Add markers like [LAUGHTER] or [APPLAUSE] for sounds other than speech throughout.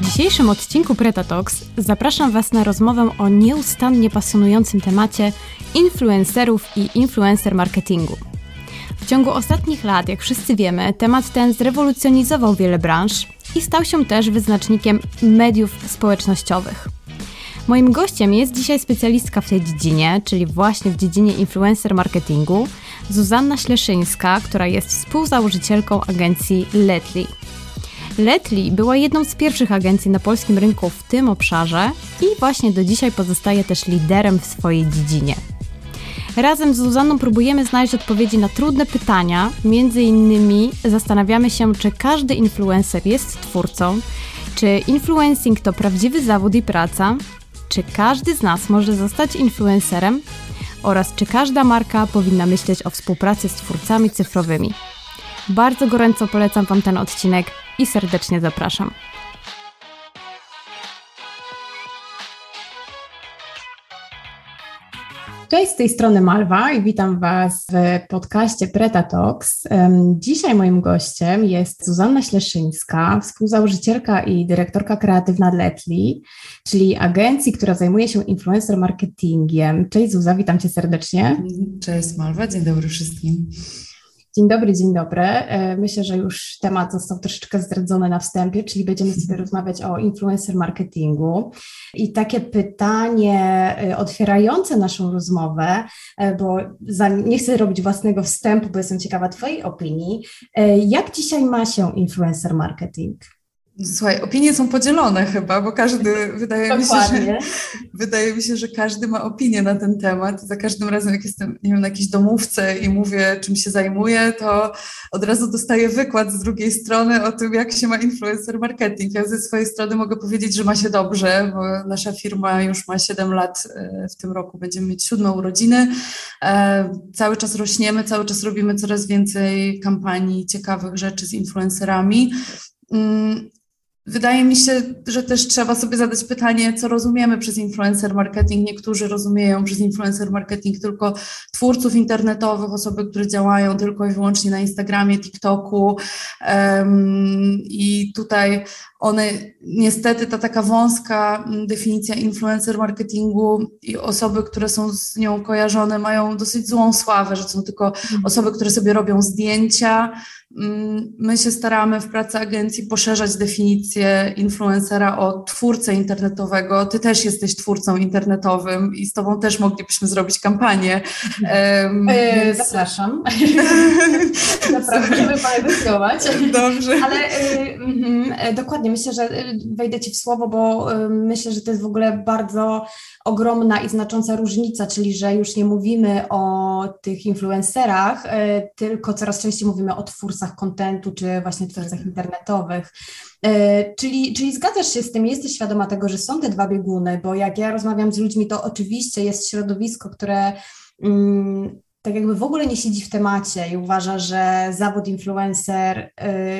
W dzisiejszym odcinku Preta Talks zapraszam Was na rozmowę o nieustannie pasjonującym temacie influencerów i influencer marketingu. W ciągu ostatnich lat, jak wszyscy wiemy, temat ten zrewolucjonizował wiele branż i stał się też wyznacznikiem mediów społecznościowych. Moim gościem jest dzisiaj specjalistka w tej dziedzinie, czyli właśnie w dziedzinie influencer marketingu, Zuzanna Śleszyńska, która jest współzałożycielką agencji Letly. Letli była jedną z pierwszych agencji na polskim rynku w tym obszarze i właśnie do dzisiaj pozostaje też liderem w swojej dziedzinie. Razem z Zuzanną próbujemy znaleźć odpowiedzi na trudne pytania. Między innymi zastanawiamy się, czy każdy influencer jest twórcą, czy influencing to prawdziwy zawód i praca, czy każdy z nas może zostać influencerem oraz czy każda marka powinna myśleć o współpracy z twórcami cyfrowymi. Bardzo gorąco polecam Wam ten odcinek i serdecznie zapraszam. Cześć, z tej strony Malwa i witam Was w podcaście Preta Talks. Dzisiaj moim gościem jest Zuzanna Śleszyńska, współzałożycielka i dyrektorka kreatywna Letli, czyli agencji, która zajmuje się influencer marketingiem. Cześć Zuza, witam Cię serdecznie. Cześć Malwa, dzień dobry wszystkim. Dzień dobry, dzień dobry. E, myślę, że już temat został troszeczkę zdradzony na wstępie, czyli będziemy [LAUGHS] sobie rozmawiać o influencer marketingu. I takie pytanie e, otwierające naszą rozmowę, e, bo nie chcę robić własnego wstępu, bo jestem ciekawa Twojej opinii. Jak dzisiaj ma się influencer marketing? Słuchaj, opinie są podzielone chyba, bo każdy, [LAUGHS] wydaje mi, się, że, [LAUGHS] wydaje mi się, że każdy ma opinię na ten temat. Za każdym razem, jak jestem, nie wiem, na jakiejś domówce i mówię, czym się zajmuję, to od razu dostaję wykład z drugiej strony o tym, jak się ma influencer marketing. Ja ze swojej strony mogę powiedzieć, że ma się dobrze, bo nasza firma już ma 7 lat e, w tym roku, będziemy mieć siódme urodziny. E, cały czas rośniemy, cały czas robimy coraz więcej kampanii, ciekawych rzeczy z influencerami. Mm, Wydaje mi się, że też trzeba sobie zadać pytanie, co rozumiemy przez influencer marketing. Niektórzy rozumieją przez influencer marketing tylko twórców internetowych, osoby, które działają tylko i wyłącznie na Instagramie, TikToku. Um, I tutaj one, niestety, ta taka wąska definicja influencer marketingu i osoby, które są z nią kojarzone, mają dosyć złą sławę, że są tylko mhm. osoby, które sobie robią zdjęcia, Mm, my się staramy w pracy agencji poszerzać definicję influencera o twórcę internetowego. Ty też jesteś twórcą internetowym i z Tobą też moglibyśmy zrobić kampanię. Um, e, Zapraszam. [LAUGHS] Zapraszam, żeby ponegocjować. Dobrze. Ale y, dokładnie, myślę, że wejdę Ci w słowo, bo y, myślę, że to jest w ogóle bardzo ogromna i znacząca różnica, czyli że już nie mówimy o tych influencerach, y, tylko coraz częściej mówimy o twórcach twórcach kontentu, czy właśnie twórcach tak. internetowych. E, czyli, czyli zgadzasz się z tym, jesteś świadoma tego, że są te dwa bieguny, bo jak ja rozmawiam z ludźmi, to oczywiście jest środowisko, które mm, tak jakby w ogóle nie siedzi w temacie i uważa, że zawód influencer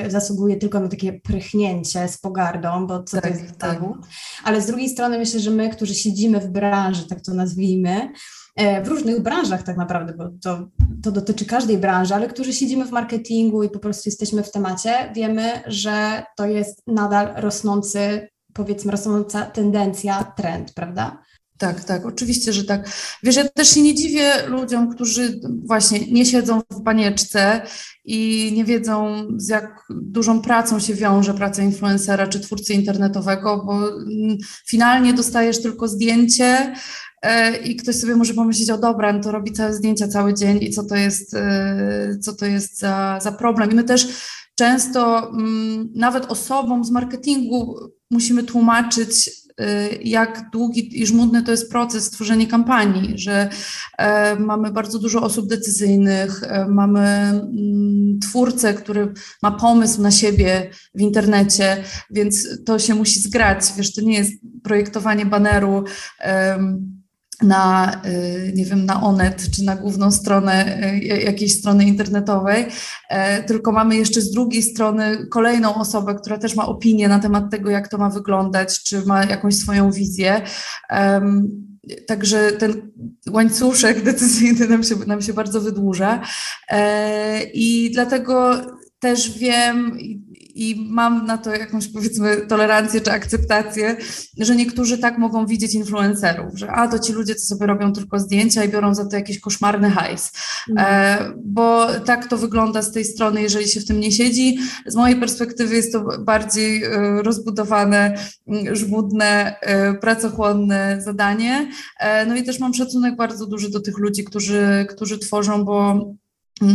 y, zasługuje tylko na takie prychnięcie z pogardą, bo co tak, to jest tak. zawód. Ale z drugiej strony myślę, że my, którzy siedzimy w branży, tak to nazwijmy, w różnych branżach tak naprawdę, bo to, to dotyczy każdej branży, ale którzy siedzimy w marketingu i po prostu jesteśmy w temacie, wiemy, że to jest nadal rosnący, powiedzmy, rosnąca tendencja, trend, prawda? Tak, tak, oczywiście, że tak. Wiesz, ja też się nie dziwię ludziom, którzy właśnie nie siedzą w banieczce i nie wiedzą, z jak dużą pracą się wiąże praca influencera czy twórcy internetowego, bo mm, finalnie dostajesz tylko zdjęcie, E, i ktoś sobie może pomyśleć, o dobra, no to robi całe zdjęcia cały dzień i co to jest, e, co to jest za, za problem. I my też często mm, nawet osobom z marketingu musimy tłumaczyć, e, jak długi i żmudny to jest proces tworzenia kampanii, że mamy bardzo dużo osób decyzyjnych, mamy mm, twórcę, który ma pomysł na siebie w internecie, więc to się musi zgrać. Wiesz, to nie jest projektowanie baneru na, y, nie wiem, na Onet czy na główną stronę y, jakiejś strony internetowej, e, tylko mamy jeszcze z drugiej strony kolejną osobę, która też ma opinię na temat tego, jak to ma wyglądać, czy ma jakąś swoją wizję. Także ten łańcuszek decyzyjny nam się, nam się bardzo wydłuża. E, I dlatego też wiem, mam na to jakąś powiedzmy tolerancję czy akceptację, że niektórzy tak mogą widzieć influencerów, że a to ci ludzie, co sobie robią tylko zdjęcia i biorą za to jakiś koszmarny hajs. Mhm. E, bo tak to wygląda z tej strony, jeżeli się w tym nie siedzi. Z mojej perspektywy jest to bardziej e, rozbudowane, żmudne, e, pracochłonne zadanie. E, no i też mam szacunek bardzo duży do tych ludzi, którzy, którzy tworzą, bo Mm,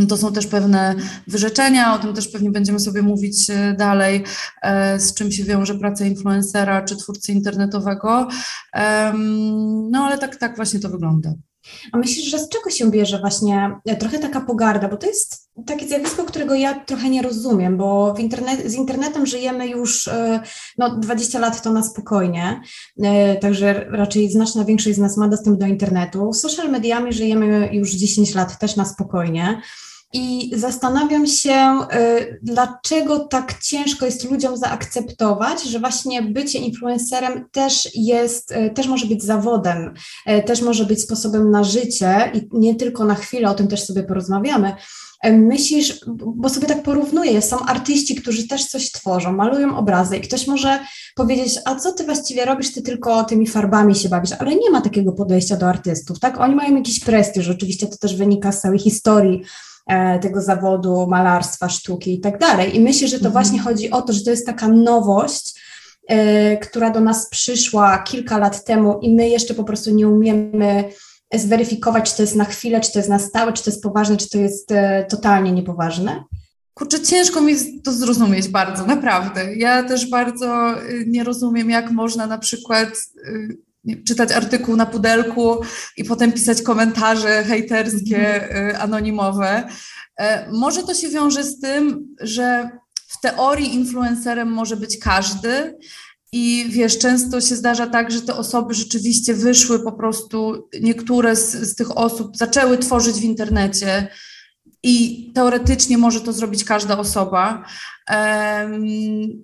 to są też pewne wyrzeczenia, o tym też pewnie będziemy sobie mówić e, dalej, e, z czym się wiąże praca influencera czy twórcy internetowego. No ale tak, tak właśnie to wygląda. A myślisz, że z czego się bierze właśnie e, trochę taka pogarda, bo to jest takie zjawisko, którego ja trochę nie rozumiem, bo internet, z internetem żyjemy już e, no, 20 lat to na spokojnie, e, także raczej znaczna większość z nas ma dostęp do internetu. Social mediami żyjemy już 10 lat też na spokojnie. I zastanawiam się, y, dlaczego tak ciężko jest ludziom zaakceptować, że właśnie bycie influencerem też jest, y, też może być zawodem, y, też może być sposobem na życie i nie tylko na chwilę, o tym też sobie porozmawiamy. Myślisz, bo sobie tak porównuję, są artyści, którzy też coś tworzą, malują obrazy i ktoś może powiedzieć, a co ty właściwie robisz, ty tylko tymi farbami się bawisz, ale nie ma takiego podejścia do artystów, tak? Oni mają jakiś prestiż, oczywiście to też wynika z całej historii tego zawodu, malarstwa, sztuki i tak dalej. I myślę, że to mhm. właśnie chodzi o to, że to jest taka nowość, e, która do nas przyszła kilka lat temu i my jeszcze po prostu nie umiemy zweryfikować, czy to jest na chwilę, czy to jest na stałe, czy to jest poważne, czy to jest e, totalnie niepoważne. Kurczę, ciężko mi to zrozumieć bardzo, naprawdę. Ja też bardzo y, nie rozumiem, jak można na przykład y, czytać artykuł na pudelku i potem pisać komentarze hejterskie, mhm. anonimowe. E, może to się wiąże z tym, że w teorii influencerem może być każdy. I wiesz, często się zdarza tak, że te osoby rzeczywiście wyszły po prostu, niektóre z, z tych osób zaczęły tworzyć w internecie, i teoretycznie może to zrobić każda osoba.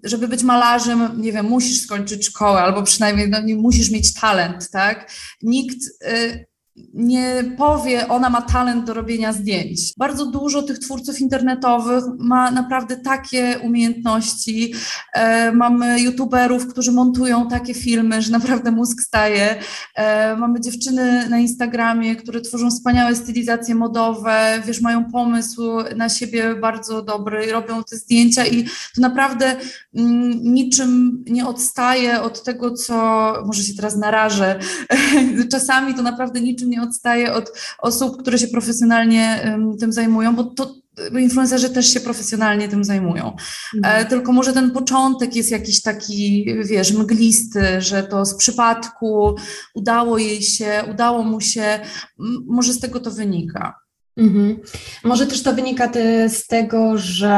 Żeby być malarzem, nie wiem, musisz skończyć szkołę, albo przynajmniej no, nie musisz mieć talent, tak? Nikt y, nie powie, ona ma talent do robienia zdjęć. Bardzo dużo tych twórców internetowych ma naprawdę takie umiejętności. E, mamy youtuberów, którzy montują takie filmy, że naprawdę mózg staje. E, mamy dziewczyny na Instagramie, które tworzą wspaniałe stylizacje modowe, wiesz, mają pomysł na siebie bardzo dobry, robią te zdjęcia i to naprawdę mm, niczym nie odstaje od tego, co może się teraz narażę. [LAUGHS] Czasami to naprawdę niczym niczym nie odstaje od osób, które się profesjonalnie tym zajmują, bo to influencerzy też się profesjonalnie tym zajmują. Mhm. Tylko może ten początek jest jakiś taki, wiesz, mglisty, że to z przypadku udało jej się, udało mu się, może z tego to wynika. Mhm. Może też to wynika z tego, że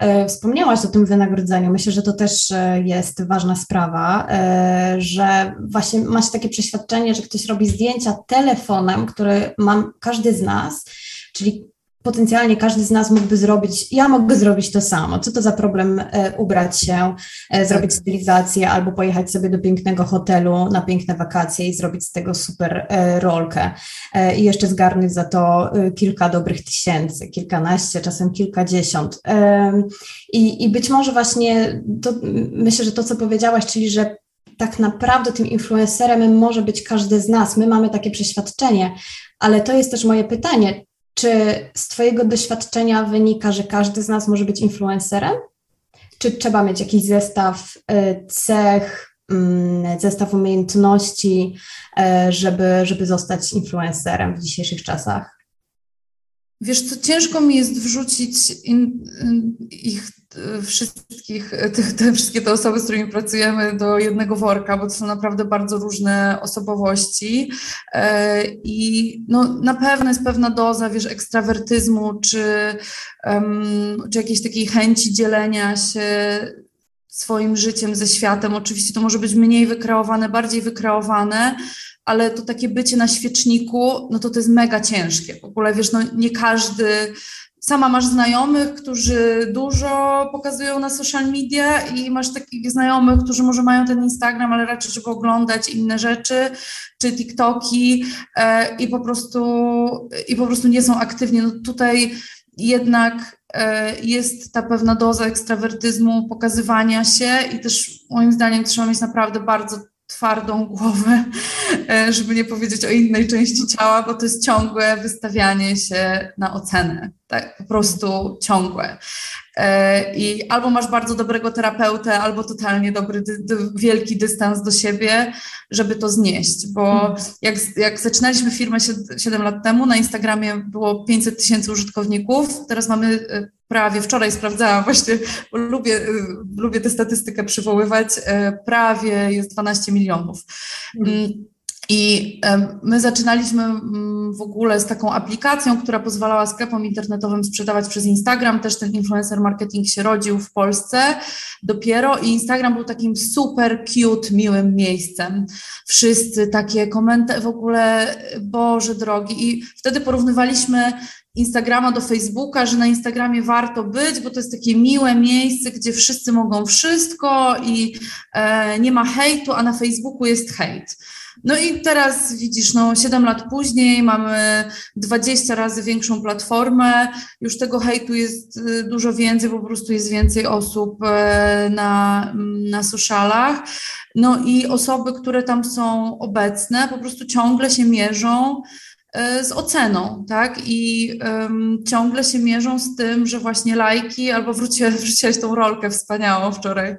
e, wspomniałaś o tym wynagrodzeniu. Myślę, że to też e, jest ważna sprawa, e, że właśnie masz takie przeświadczenie, że ktoś robi zdjęcia telefonem, który ma każdy z nas, czyli potencjalnie każdy z nas mógłby zrobić, ja mogę zrobić to samo. Co to za problem e, ubrać się, e, zrobić stylizację albo pojechać sobie do pięknego hotelu na piękne wakacje i zrobić z tego super e, rolkę i jeszcze zgarnąć za to kilka dobrych tysięcy, kilkanaście, czasem kilkadziesiąt. I, i być może właśnie to, myślę, że to, co powiedziałaś, czyli że tak naprawdę tym influencerem może być każdy z nas. My mamy takie przeświadczenie, ale to jest też moje pytanie, czy z Twojego doświadczenia wynika, że każdy z nas może być influencerem? Czy trzeba mieć jakiś zestaw y, cech, mm, zestaw umiejętności, y, żeby, żeby zostać influencerem w dzisiejszych czasach? Wiesz, co ciężko mi jest wrzucić in, ich e, wszystkich, te, te, wszystkie te osoby, z którymi pracujemy do jednego worka, bo to są naprawdę bardzo różne osobowości e, i no, na pewno jest pewna doza, wiesz, ekstrawertyzmu, czy, um, czy jakiejś takiej chęci dzielenia się swoim życiem ze światem. Oczywiście to może być mniej wykreowane, bardziej wykreowane, ale to takie bycie na świeczniku, no to to jest mega ciężkie. W ogóle, wiesz, no nie każdy... Sama masz znajomych, którzy dużo pokazują na social media i masz takich znajomych, którzy może mają ten Instagram, ale raczej, żeby oglądać inne rzeczy, czy TikToki e, i po prostu, i po prostu nie są aktywni. No tutaj jednak jest ta pewna doza ekstrawertyzmu, pokazywania się i też moim zdaniem trzeba mieć naprawdę bardzo twardą głowę, e, żeby nie powiedzieć o innej części ciała, bo to jest ciągłe wystawianie się na ocenę, tak, po prostu ciągłe. E, I albo masz bardzo dobrego terapeutę, albo totalnie dobry, dy, dy, wielki dystans do siebie, żeby to znieść. Bo hmm. jak, jak zaczynaliśmy firmę 7 lat temu, na Instagramie było 500 tysięcy użytkowników, teraz mamy e, prawie, wczoraj sprawdzałam właśnie, bo lubię, e, lubię tę statystykę przywoływać, prawie jest 12 milionów. Hmm. I my zaczynaliśmy mm, w ogóle z taką aplikacją, która pozwalała sklepom internetowym sprzedawać przez Instagram. Też ten influencer marketing się rodził w Polsce dopiero i Instagram był takim super cute, miłym miejscem. Wszyscy takie komentarze, w ogóle Boże drogi. I wtedy porównywaliśmy Instagrama do Facebooka, że na Instagramie warto być, bo to jest takie miłe miejsce, gdzie wszyscy mogą wszystko i e, nie ma hejtu, a na Facebooku jest hejt. No i teraz widzisz, no 7 lat później mamy 20 razy większą platformę, już tego hejtu jest y, dużo więcej, po prostu jest więcej osób e, na, na socialach. No i osoby, które tam są obecne, po prostu ciągle się mierzą z oceną, tak? I um, ciągle się mierzą z tym, że właśnie lajki, albo [LAUGHS] wróciłeś, wrzuciłaś tą rolkę wspaniałą wczoraj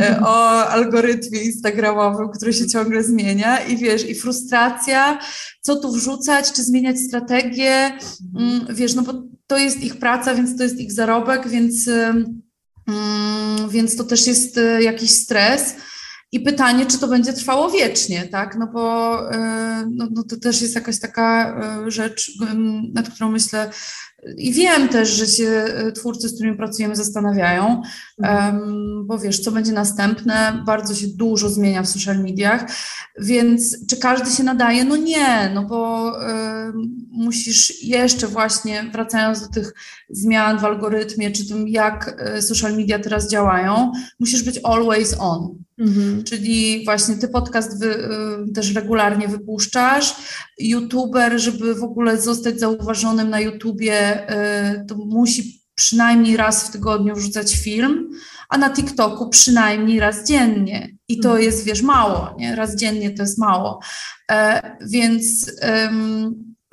e, o algorytmie instagramowym, który się ciągle zmienia i wiesz, i frustracja, co tu wrzucać, czy zmieniać strategię, um, wiesz, no bo to jest ich praca, więc to jest ich zarobek, więc, um, więc to też jest e, jakiś stres. I pytanie, czy to będzie trwało wiecznie, tak? No bo e, no, no to też jest jakaś taka e, rzecz, nad którą myślę i wiem też, że się e, twórcy, z którymi pracujemy, zastanawiają, um, bo wiesz, co będzie następne, bardzo się dużo zmienia w social mediach, więc czy każdy się nadaje? No nie, no bo um, musisz jeszcze właśnie, wracając do tych zmian w algorytmie, czy tym, jak social media teraz działają, musisz być always on. Mhm. Czyli właśnie ty podcast wy, y, też regularnie wypuszczasz. YouTuber, żeby w ogóle zostać zauważonym na YouTubie, y, to musi przynajmniej raz w tygodniu wrzucać film, a na TikToku przynajmniej raz dziennie. I to mhm. jest, wiesz, mało, nie? Raz dziennie to jest mało. E, więc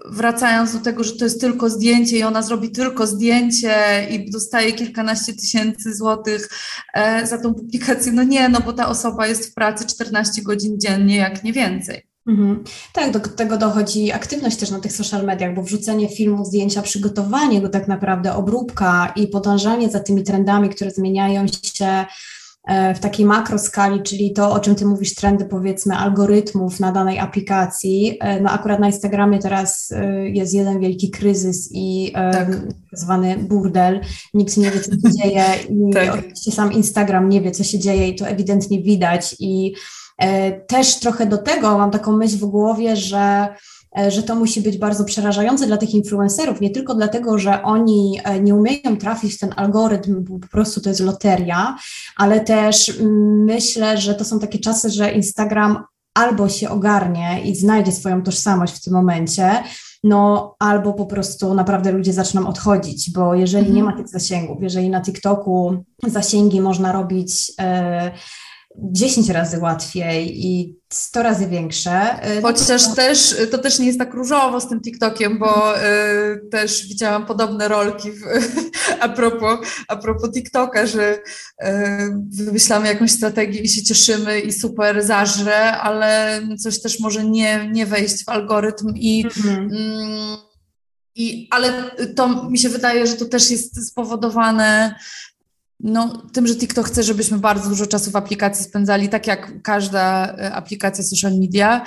wracając do tego, że to jest tylko zdjęcie i ona zrobi tylko zdjęcie i dostaje kilkanaście tysięcy złotych e, za tą publikację, no nie, no bo ta osoba jest w pracy 14 godzin dziennie, jak nie więcej. Mhm. Tak, do tego dochodzi aktywność też na tych social mediach, bo wrzucenie filmu, zdjęcia, przygotowanie go tak naprawdę, obróbka i podążanie za tymi trendami, które zmieniają się w takiej makroskali, czyli to, o czym ty mówisz, trendy powiedzmy algorytmów na danej aplikacji. E, no akurat na Instagramie teraz e, jest jeden wielki kryzys i tak. zwany burdel. Nikt nie wie, co się dzieje i [LAUGHS] tak. oczywiście sam Instagram nie wie, co się dzieje i to ewidentnie widać i też trochę do tego mam taką myśl w głowie, że E, że to musi być bardzo przerażające dla tych influencerów, nie tylko dlatego, że oni e, nie umieją trafić w ten algorytm, bo po prostu to jest loteria, ale też mm, myślę, że to są takie czasy, że Instagram albo się ogarnie i znajdzie swoją tożsamość w tym momencie, no albo po prostu naprawdę ludzie zaczną odchodzić, bo jeżeli nie ma mhm. tych zasięgów, jeżeli na TikToku zasięgi można robić. Yy, 10 razy łatwiej i 100 razy większe. Y, Chociaż też to też nie jest tak różowo z tym TikTokiem, bo y, też widziałam podobne rolki w, [LAUGHS] a, propos, a propos TikToka, że y, wymyślamy jakąś strategię i się cieszymy i super zażre, ale coś też może nie, nie wejść w algorytm i mhm. mm, i, ale to mi się wydaje, że to też jest spowodowane no, tym, że TikTok chce, żebyśmy bardzo dużo czasu w aplikacji spędzali, tak jak każda e, aplikacja social media,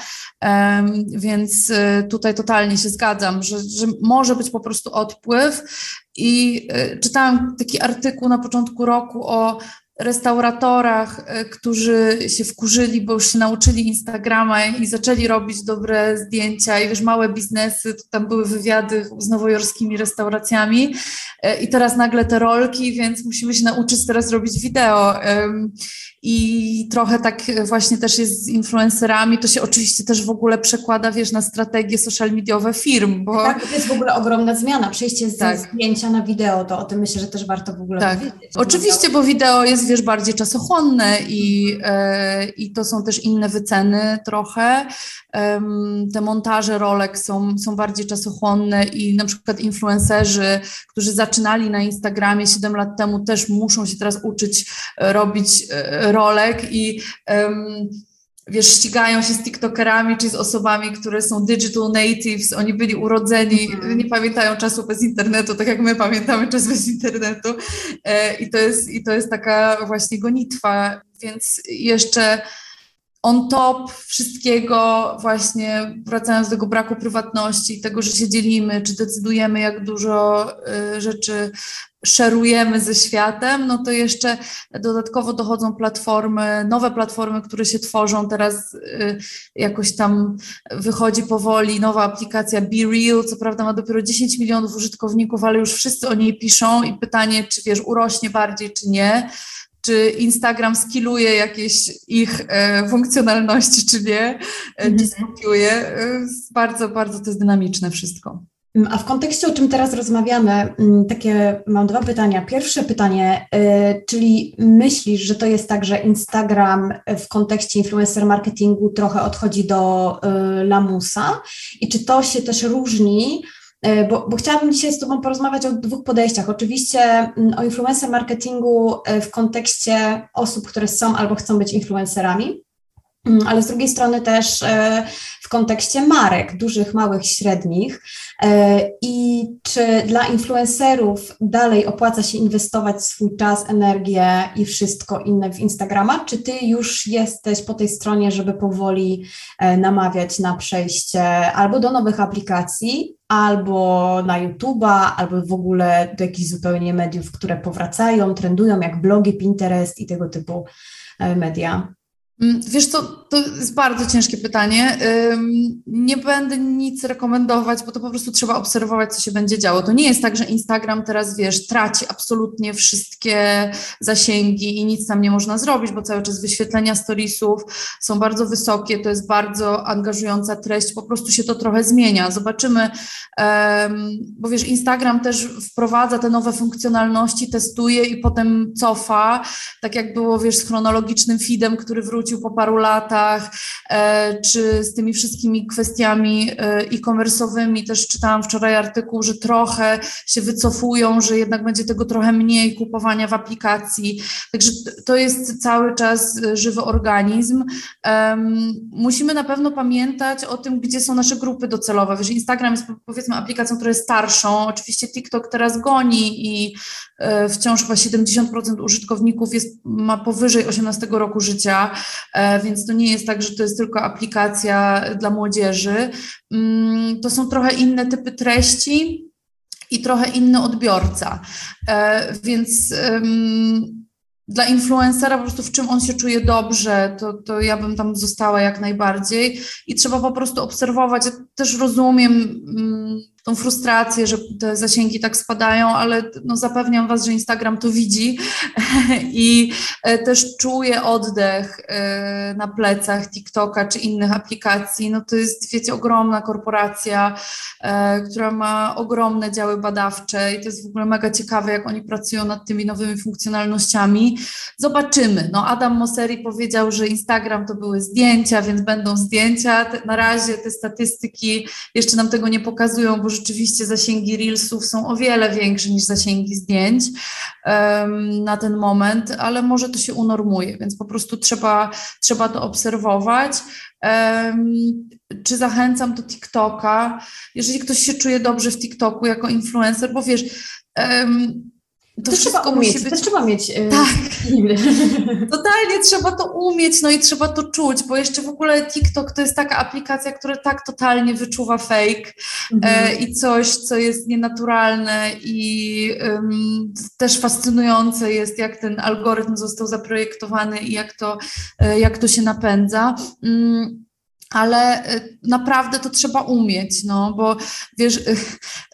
więc e, tutaj totalnie się zgadzam, że, że może być po prostu odpływ. I y, czytałam taki artykuł na początku roku o restauratorach, e, którzy się wkurzyli, bo już się nauczyli Instagrama i zaczęli robić dobre zdjęcia i wiesz, małe biznesy, to tam były wywiady z nowojorskimi restauracjami e, i teraz nagle te rolki, więc musimy się nauczyć teraz robić wideo i trochę tak właśnie też jest z influencerami, to się oczywiście też w ogóle przekłada, wiesz, na strategie social mediowe firm, bo... Tak, to jest w ogóle ogromna zmiana, przejście z tak. zdjęcia na wideo, to o tym myślę, że też warto w ogóle tak. powiedzieć. Oczywiście, bo wideo jest, wiesz, bardziej czasochłonne i, e, i to są też inne wyceny trochę. te montaże rolek są, są bardziej czasochłonne i na przykład influencerzy, którzy zaczynali na Instagramie 7 lat temu też muszą się teraz uczyć robić e, rolek i wiesz, ścigają się z TikTokerami czy z osobami, które są digital natives, oni byli urodzeni, mm. nie pamiętają czasu bez internetu, tak jak my pamiętamy czas bez internetu e, i to jest, i to jest taka właśnie gonitwa, więc jeszcze on top wszystkiego, właśnie wracając do tego braku prywatności, tego, że się dzielimy, czy decydujemy, jak dużo y, rzeczy szerujemy ze światem, no to jeszcze dodatkowo dochodzą platformy, nowe platformy, które się tworzą. Teraz y, jakoś tam wychodzi powoli nowa aplikacja Be Real, co prawda ma dopiero 10 milionów użytkowników, ale już wszyscy o niej piszą i pytanie, czy wiesz, urośnie bardziej, czy nie czy Instagram skiluje jakieś ich e, funkcjonalności, czy nie, e, mhm. czy skopiuje. E, bardzo, bardzo to jest dynamiczne wszystko. Mm, a w kontekście, o czym teraz rozmawiamy, mm, takie mam dwa pytania. Pierwsze pytanie, czyli myślisz, że to jest tak, że Instagram w kontekście influencer marketingu trochę odchodzi do lamusa i czy to się też różni bo, bo chciałabym dzisiaj z Tobą porozmawiać o dwóch podejściach. Oczywiście mm, o influencer marketingu e, w kontekście osób, które są albo chcą być influencerami, ale z drugiej strony też e, w kontekście marek, dużych, małych, średnich. I czy dla influencerów dalej opłaca się inwestować swój czas, energię i wszystko inne w Instagrama, czy ty już jesteś po tej stronie, żeby powoli namawiać na przejście albo do nowych aplikacji, albo na YouTube'a, albo w ogóle do jakichś zupełnie mediów, które powracają, trendują, jak blogi, Pinterest i tego typu e, media? Mm, wiesz co, to jest bardzo ciężkie pytanie. Nie będę nic rekomendować, bo to po prostu trzeba obserwować, co się będzie działo. To nie jest tak, że Instagram teraz, wiesz, traci absolutnie wszystkie zasięgi i nic tam nie można zrobić, bo cały czas wyświetlenia storiesów są bardzo wysokie, to jest bardzo angażująca treść, po prostu się to trochę zmienia. Zobaczymy, bo wiesz, Instagram też wprowadza te nowe funkcjonalności, testuje i potem cofa, tak jak było, wiesz, z chronologicznym feedem, który wrócił wrócił po paru latach, e, czy z tymi wszystkimi kwestiami e, e-commerce'owymi. Też czytałam wczoraj artykuł, że trochę się wycofują, że jednak będzie tego trochę mniej kupowania w aplikacji. Także to jest cały czas żywy organizm. Musimy na pewno pamiętać o tym, gdzie są nasze grupy docelowe. Wiesz, Instagram jest powiedzmy aplikacją, która jest starszą. Oczywiście TikTok teraz goni i e, wciąż chyba 70% użytkowników jest, ma powyżej 18 roku życia. E, więc to nie jest tak, że to jest tylko aplikacja dla młodzieży. Mm, to są trochę inne typy treści i trochę inny odbiorca. E, więc dla influencera po prostu w czym on się czuje dobrze, to, to ja bym tam została jak najbardziej i trzeba po prostu obserwować. Ja też rozumiem mm, tą frustrację, że te zasięgi tak spadają, ale no zapewniam Was, że Instagram to widzi [LAUGHS] i e, też czuje oddech e, na plecach TikToka czy innych aplikacji. No to jest, wiecie, ogromna korporacja, e, która ma ogromne działy badawcze i to jest w ogóle mega ciekawe, jak oni pracują nad tymi nowymi funkcjonalnościami. Zobaczymy. No Adam Mosseri powiedział, że Instagram to były zdjęcia, więc będą zdjęcia. Na razie te statystyki jeszcze nam tego nie pokazują, bo rzeczywiście zasięgi Reelsów są o wiele większe niż zasięgi zdjęć um, na ten moment, ale może to się unormuje, więc po prostu trzeba, trzeba to obserwować. Um, czy zachęcam do TikToka? Jeżeli ktoś się czuje dobrze w TikToku jako influencer, bo wiesz, um, to, to trzeba umieć, musi być... to trzeba mieć. Yy, tak. [LAUGHS] Totalnie trzeba to umieć, no i trzeba to czuć, bo jeszcze w ogóle TikTok to jest taka aplikacja, która tak totalnie wyczuwa fake mhm. e, i coś, co jest nienaturalne i um, też fascynujące jest, jak ten algorytm został zaprojektowany i jak to, e, jak to się napędza. Ale y, naprawdę to trzeba umieć, no bo wiesz, y,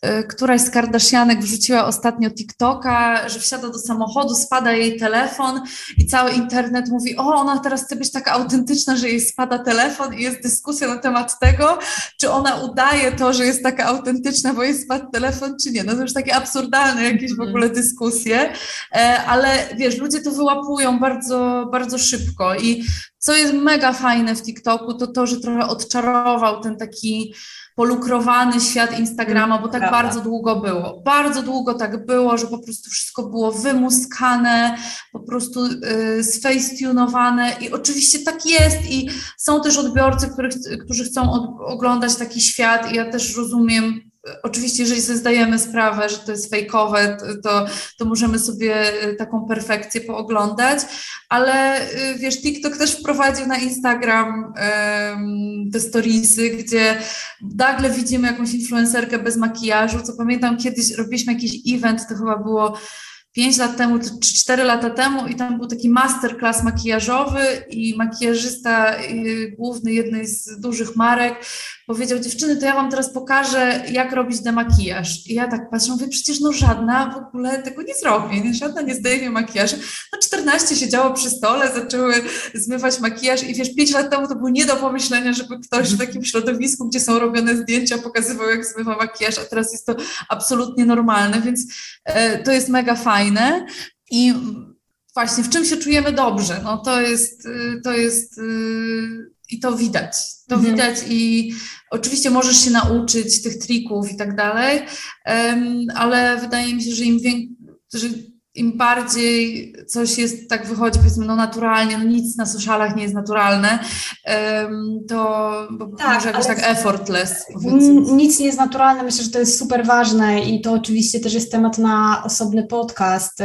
y, któraś z Kardashianek wrzuciła ostatnio TikToka, że wsiada do samochodu, spada jej telefon i cały internet mówi, o ona teraz chce być taka autentyczna, że jej spada telefon i jest dyskusja na temat tego, czy ona udaje to, że jest taka autentyczna, bo jej spadł telefon, czy nie. No to już takie absurdalne jakieś w mhm. ogóle dyskusje, e, ale wiesz, ludzie to wyłapują bardzo, bardzo szybko i co jest mega fajne w TikToku, to to, że trochę odczarował ten taki polukrowany świat Instagrama, bo tak Prawda. bardzo długo było. Bardzo długo tak było, że po prostu wszystko było wymuskane, po prostu y, sfacetunowane i oczywiście tak jest i są też odbiorcy, których, którzy chcą od, oglądać taki świat i ja też rozumiem Oczywiście, jeżeli sobie zdajemy sprawę, że to jest fejkowe, to, to możemy sobie y, taką perfekcję pooglądać, ale y, wiesz, TikTok też wprowadził na Instagram um, te storiesy, gdzie nagle widzimy jakąś influencerkę bez makijażu, co pamiętam kiedyś robiliśmy jakiś event, to chyba było 5 lat temu czy 4 lata temu i tam był taki masterclass makijażowy i makijażysta y, główny jednej z dużych marek powiedział, dziewczyny, to ja wam teraz pokażę, jak robić demakijaż. I ja tak patrzę, mówię, przecież no żadna w ogóle tego nie zrobi, nie? żadna nie zdejmie makijażu. No 14 siedziało przy stole, zaczęły zmywać makijaż i wiesz, 5 lat temu to było nie do pomyślenia, żeby ktoś w takim środowisku, gdzie są robione zdjęcia, pokazywał, jak zmywa makijaż, a teraz jest to absolutnie normalne, więc e, to jest mega fajne. I właśnie w czym się czujemy dobrze? No to jest, y, to jest y, i to widać. To mhm. widać i oczywiście możesz się nauczyć tych trików i tak dalej, ale wydaje mi się, że im więcej, im bardziej coś jest, tak wychodzi powiedzmy, no naturalnie, no nic na socialach nie jest naturalne, to tak, może jakoś tak effortless. Nic nie jest naturalne, myślę, że to jest super ważne i to oczywiście też jest temat na osobny podcast,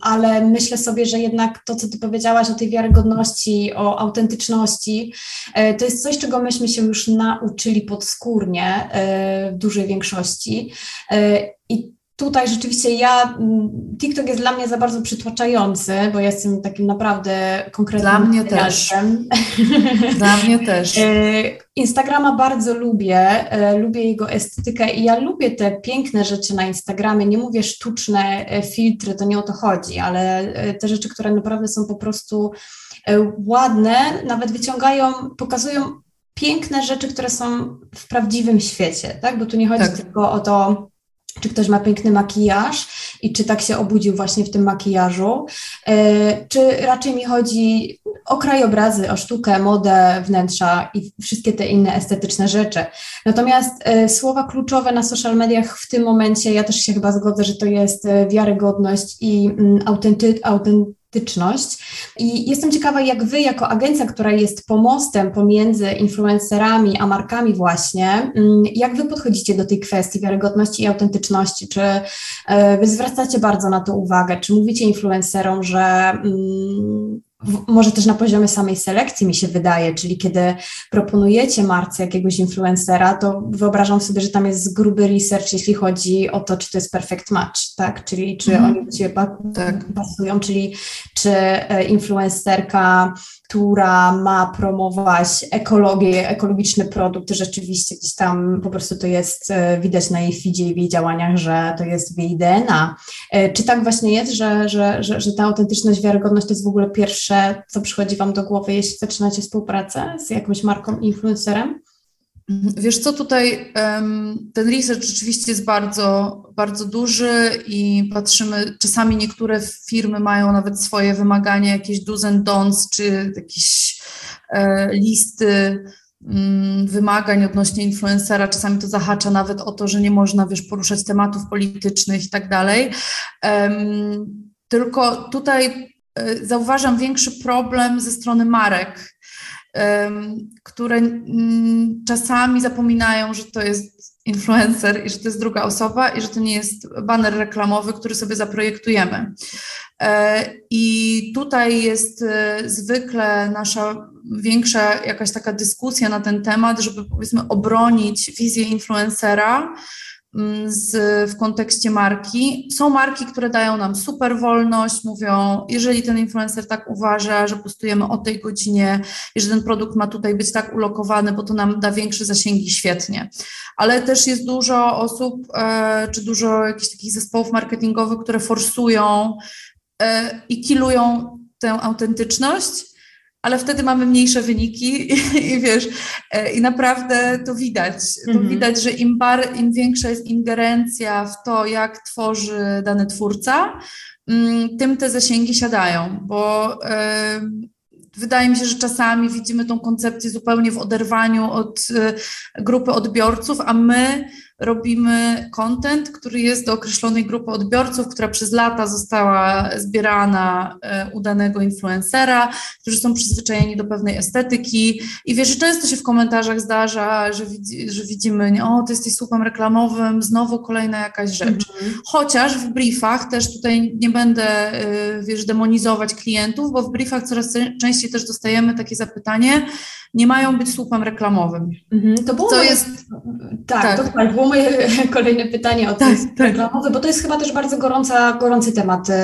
ale myślę sobie, że jednak to, co ty powiedziałaś o tej wiarygodności, o autentyczności, e, to jest coś, czego myśmy się już nauczyli podskórnie e, w dużej większości e, i tutaj rzeczywiście ja, mm, TikTok jest dla mnie za bardzo przytłaczający, bo jestem takim naprawdę konkretnym Dla mnie też. Dla mnie [LAUGHS] też. E, Instagrama bardzo lubię, e, lubię jego estetykę i ja lubię te piękne rzeczy na Instagramie, nie mówię sztuczne e, filtry, to nie o to chodzi, ale te rzeczy, które naprawdę są po prostu ładne, nawet wyciągają, pokazują piękne rzeczy, które są w prawdziwym świecie, tak? Bo tu nie chodzi tak. tylko o to, czy ktoś ma piękny makijaż i czy tak się obudził właśnie w tym makijażu, e, czy raczej mi chodzi o krajobrazy, o sztukę, modę, wnętrza i wszystkie te inne estetyczne rzeczy. Natomiast e, słowa kluczowe na social mediach w tym momencie, ja też się chyba zgodzę, że to jest e, wiarygodność i mm, autenty, autenty autentyczność. I jestem ciekawa, jak Wy, jako agencja, która jest pomostem pomiędzy influencerami a markami, właśnie, mm, jak Wy podchodzicie do tej kwestii wiarygodności i autentyczności? Czy e, Wy zwracacie bardzo na to uwagę? Czy mówicie influencerom, że mm, może też na poziomie samej selekcji mi się wydaje, czyli kiedy proponujecie marce jakiegoś influencera, to wyobrażam sobie, że tam jest gruby research, jeśli chodzi o to, czy to jest perfect match, tak? Czyli czy mm. oni do Ciebie tak. pasują, czyli czy e, influencerka która ma promować ekologię, ekologiczny produkt, rzeczywiście gdzieś tam po prostu to jest e, widać na jej feedzie i w jej działaniach, że to jest w jej DNA. E, czy tak właśnie jest, że, że, że, że ta autentyczność, wiarygodność to jest w ogóle pierwsze, co przychodzi Wam do głowy, jeśli zaczynacie współpracę z jakąś marką, influencerem? Wiesz co, tutaj ten research rzeczywiście jest bardzo, bardzo duży i patrzymy, czasami niektóre firmy mają nawet swoje wymagania, jakieś do's and don'ts, czy jakieś e, listy mm, wymagań odnośnie influencera. Czasami to zahacza nawet o to, że nie można, wiesz, poruszać tematów politycznych i tak dalej. Tylko tutaj e, zauważam większy problem ze strony marek, które mm, czasami zapominają, że to jest influencer i że to jest druga osoba i że to nie jest baner reklamowy, który sobie zaprojektujemy. E, I tutaj jest e, zwykle nasza większa jakaś taka dyskusja na ten temat, żeby powiedzmy obronić wizję influencera, z, w kontekście marki. Są marki, które dają nam super wolność, mówią, jeżeli ten influencer tak uważa, że postujemy o tej godzinie i że ten produkt ma tutaj być tak ulokowany, bo to nam da większe zasięgi, świetnie. Ale też jest dużo osób, e, czy dużo jakichś takich zespołów marketingowych, które forsują e, i kilują tę autentyczność ale wtedy mamy mniejsze wyniki i, i wiesz, e, i naprawdę to widać. To mhm. widać, że im, bar, im większa jest ingerencja w to, jak tworzy dany twórca, mm, tym te zasięgi siadają, bo wydaje mi się, że czasami widzimy tą koncepcję zupełnie w oderwaniu od e, grupy odbiorców, a my robimy content, który jest do określonej grupy odbiorców, która przez lata została zbierana e, u danego influencera, którzy są przyzwyczajeni do pewnej estetyki i wiesz, często się w komentarzach zdarza, że, widzi, że widzimy, nie, o, ty jesteś słupem reklamowym, znowu kolejna jakaś rzecz. Mhm. Chociaż w briefach też tutaj nie będę, e, wiesz, demonizować klientów, bo w briefach coraz częściej też dostajemy takie zapytanie, nie mają być słupem reklamowym. Mhm. To było moje, jest... Tak, tak. To, było moje [LAUGHS] kolejne pytanie o tak, tak. reklamowy, bo to jest chyba też bardzo gorąca, gorący temat e,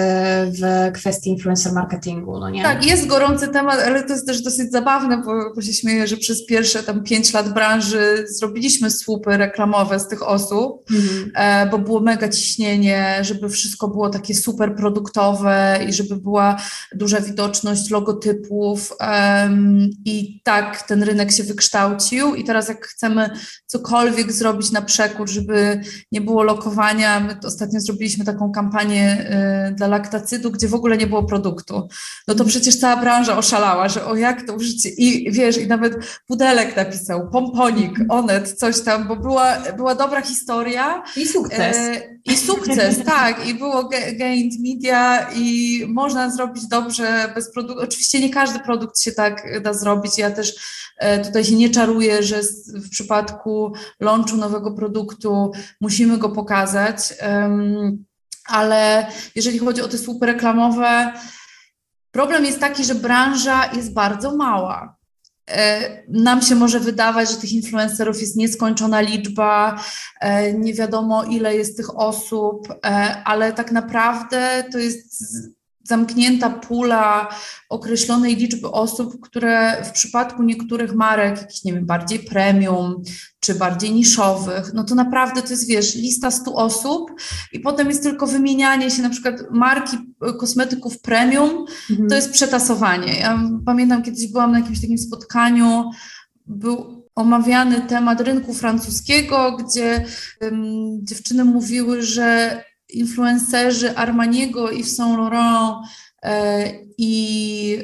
w kwestii influencer marketingu, no nie? Tak, jest gorący temat, ale to jest też dosyć zabawne, bo, bo się śmieję, że przez pierwsze tam pięć lat branży zrobiliśmy słupy reklamowe z tych osób, mhm. e, bo było mega ciśnienie, żeby wszystko było takie super produktowe i żeby była duża widoczność logotypów i tak ten rynek się wykształcił i teraz jak chcemy cokolwiek zrobić na przekór, żeby nie było lokowania, my ostatnio zrobiliśmy taką kampanię y, dla laktacydu, gdzie w ogóle nie było produktu, no to mhm. przecież cała branża oszalała, że o jak to użycie i wiesz, i nawet Pudelek napisał, pomponik, mhm. onet, coś tam, bo była, była dobra historia. I sukces. E, I sukces, [LAUGHS] tak, i było gained media i można zrobić dobrze bez produktu. Oczywiście nie każdy produkt się tak da zrobić. Ja też E, tutaj się nie czaruję, że w przypadku launchu nowego produktu musimy go pokazać, ale jeżeli chodzi o te słupy reklamowe, problem jest taki, że branża jest bardzo mała. E, nam się może wydawać, że tych influencerów jest nieskończona liczba, e, nie wiadomo ile jest tych osób, ale tak naprawdę to jest zamknięta pula określonej liczby osób, które w przypadku niektórych marek, jakichś, nie wiem, bardziej premium czy bardziej niszowych, no to naprawdę to jest, wiesz, lista 100 osób i potem jest tylko wymienianie się na przykład marki kosmetyków premium, mhm. to jest przetasowanie. Ja pamiętam, kiedyś byłam na jakimś takim spotkaniu, był omawiany temat rynku francuskiego, gdzie um, dziewczyny mówiły, że influencerzy Armaniego i Saint Laurent i,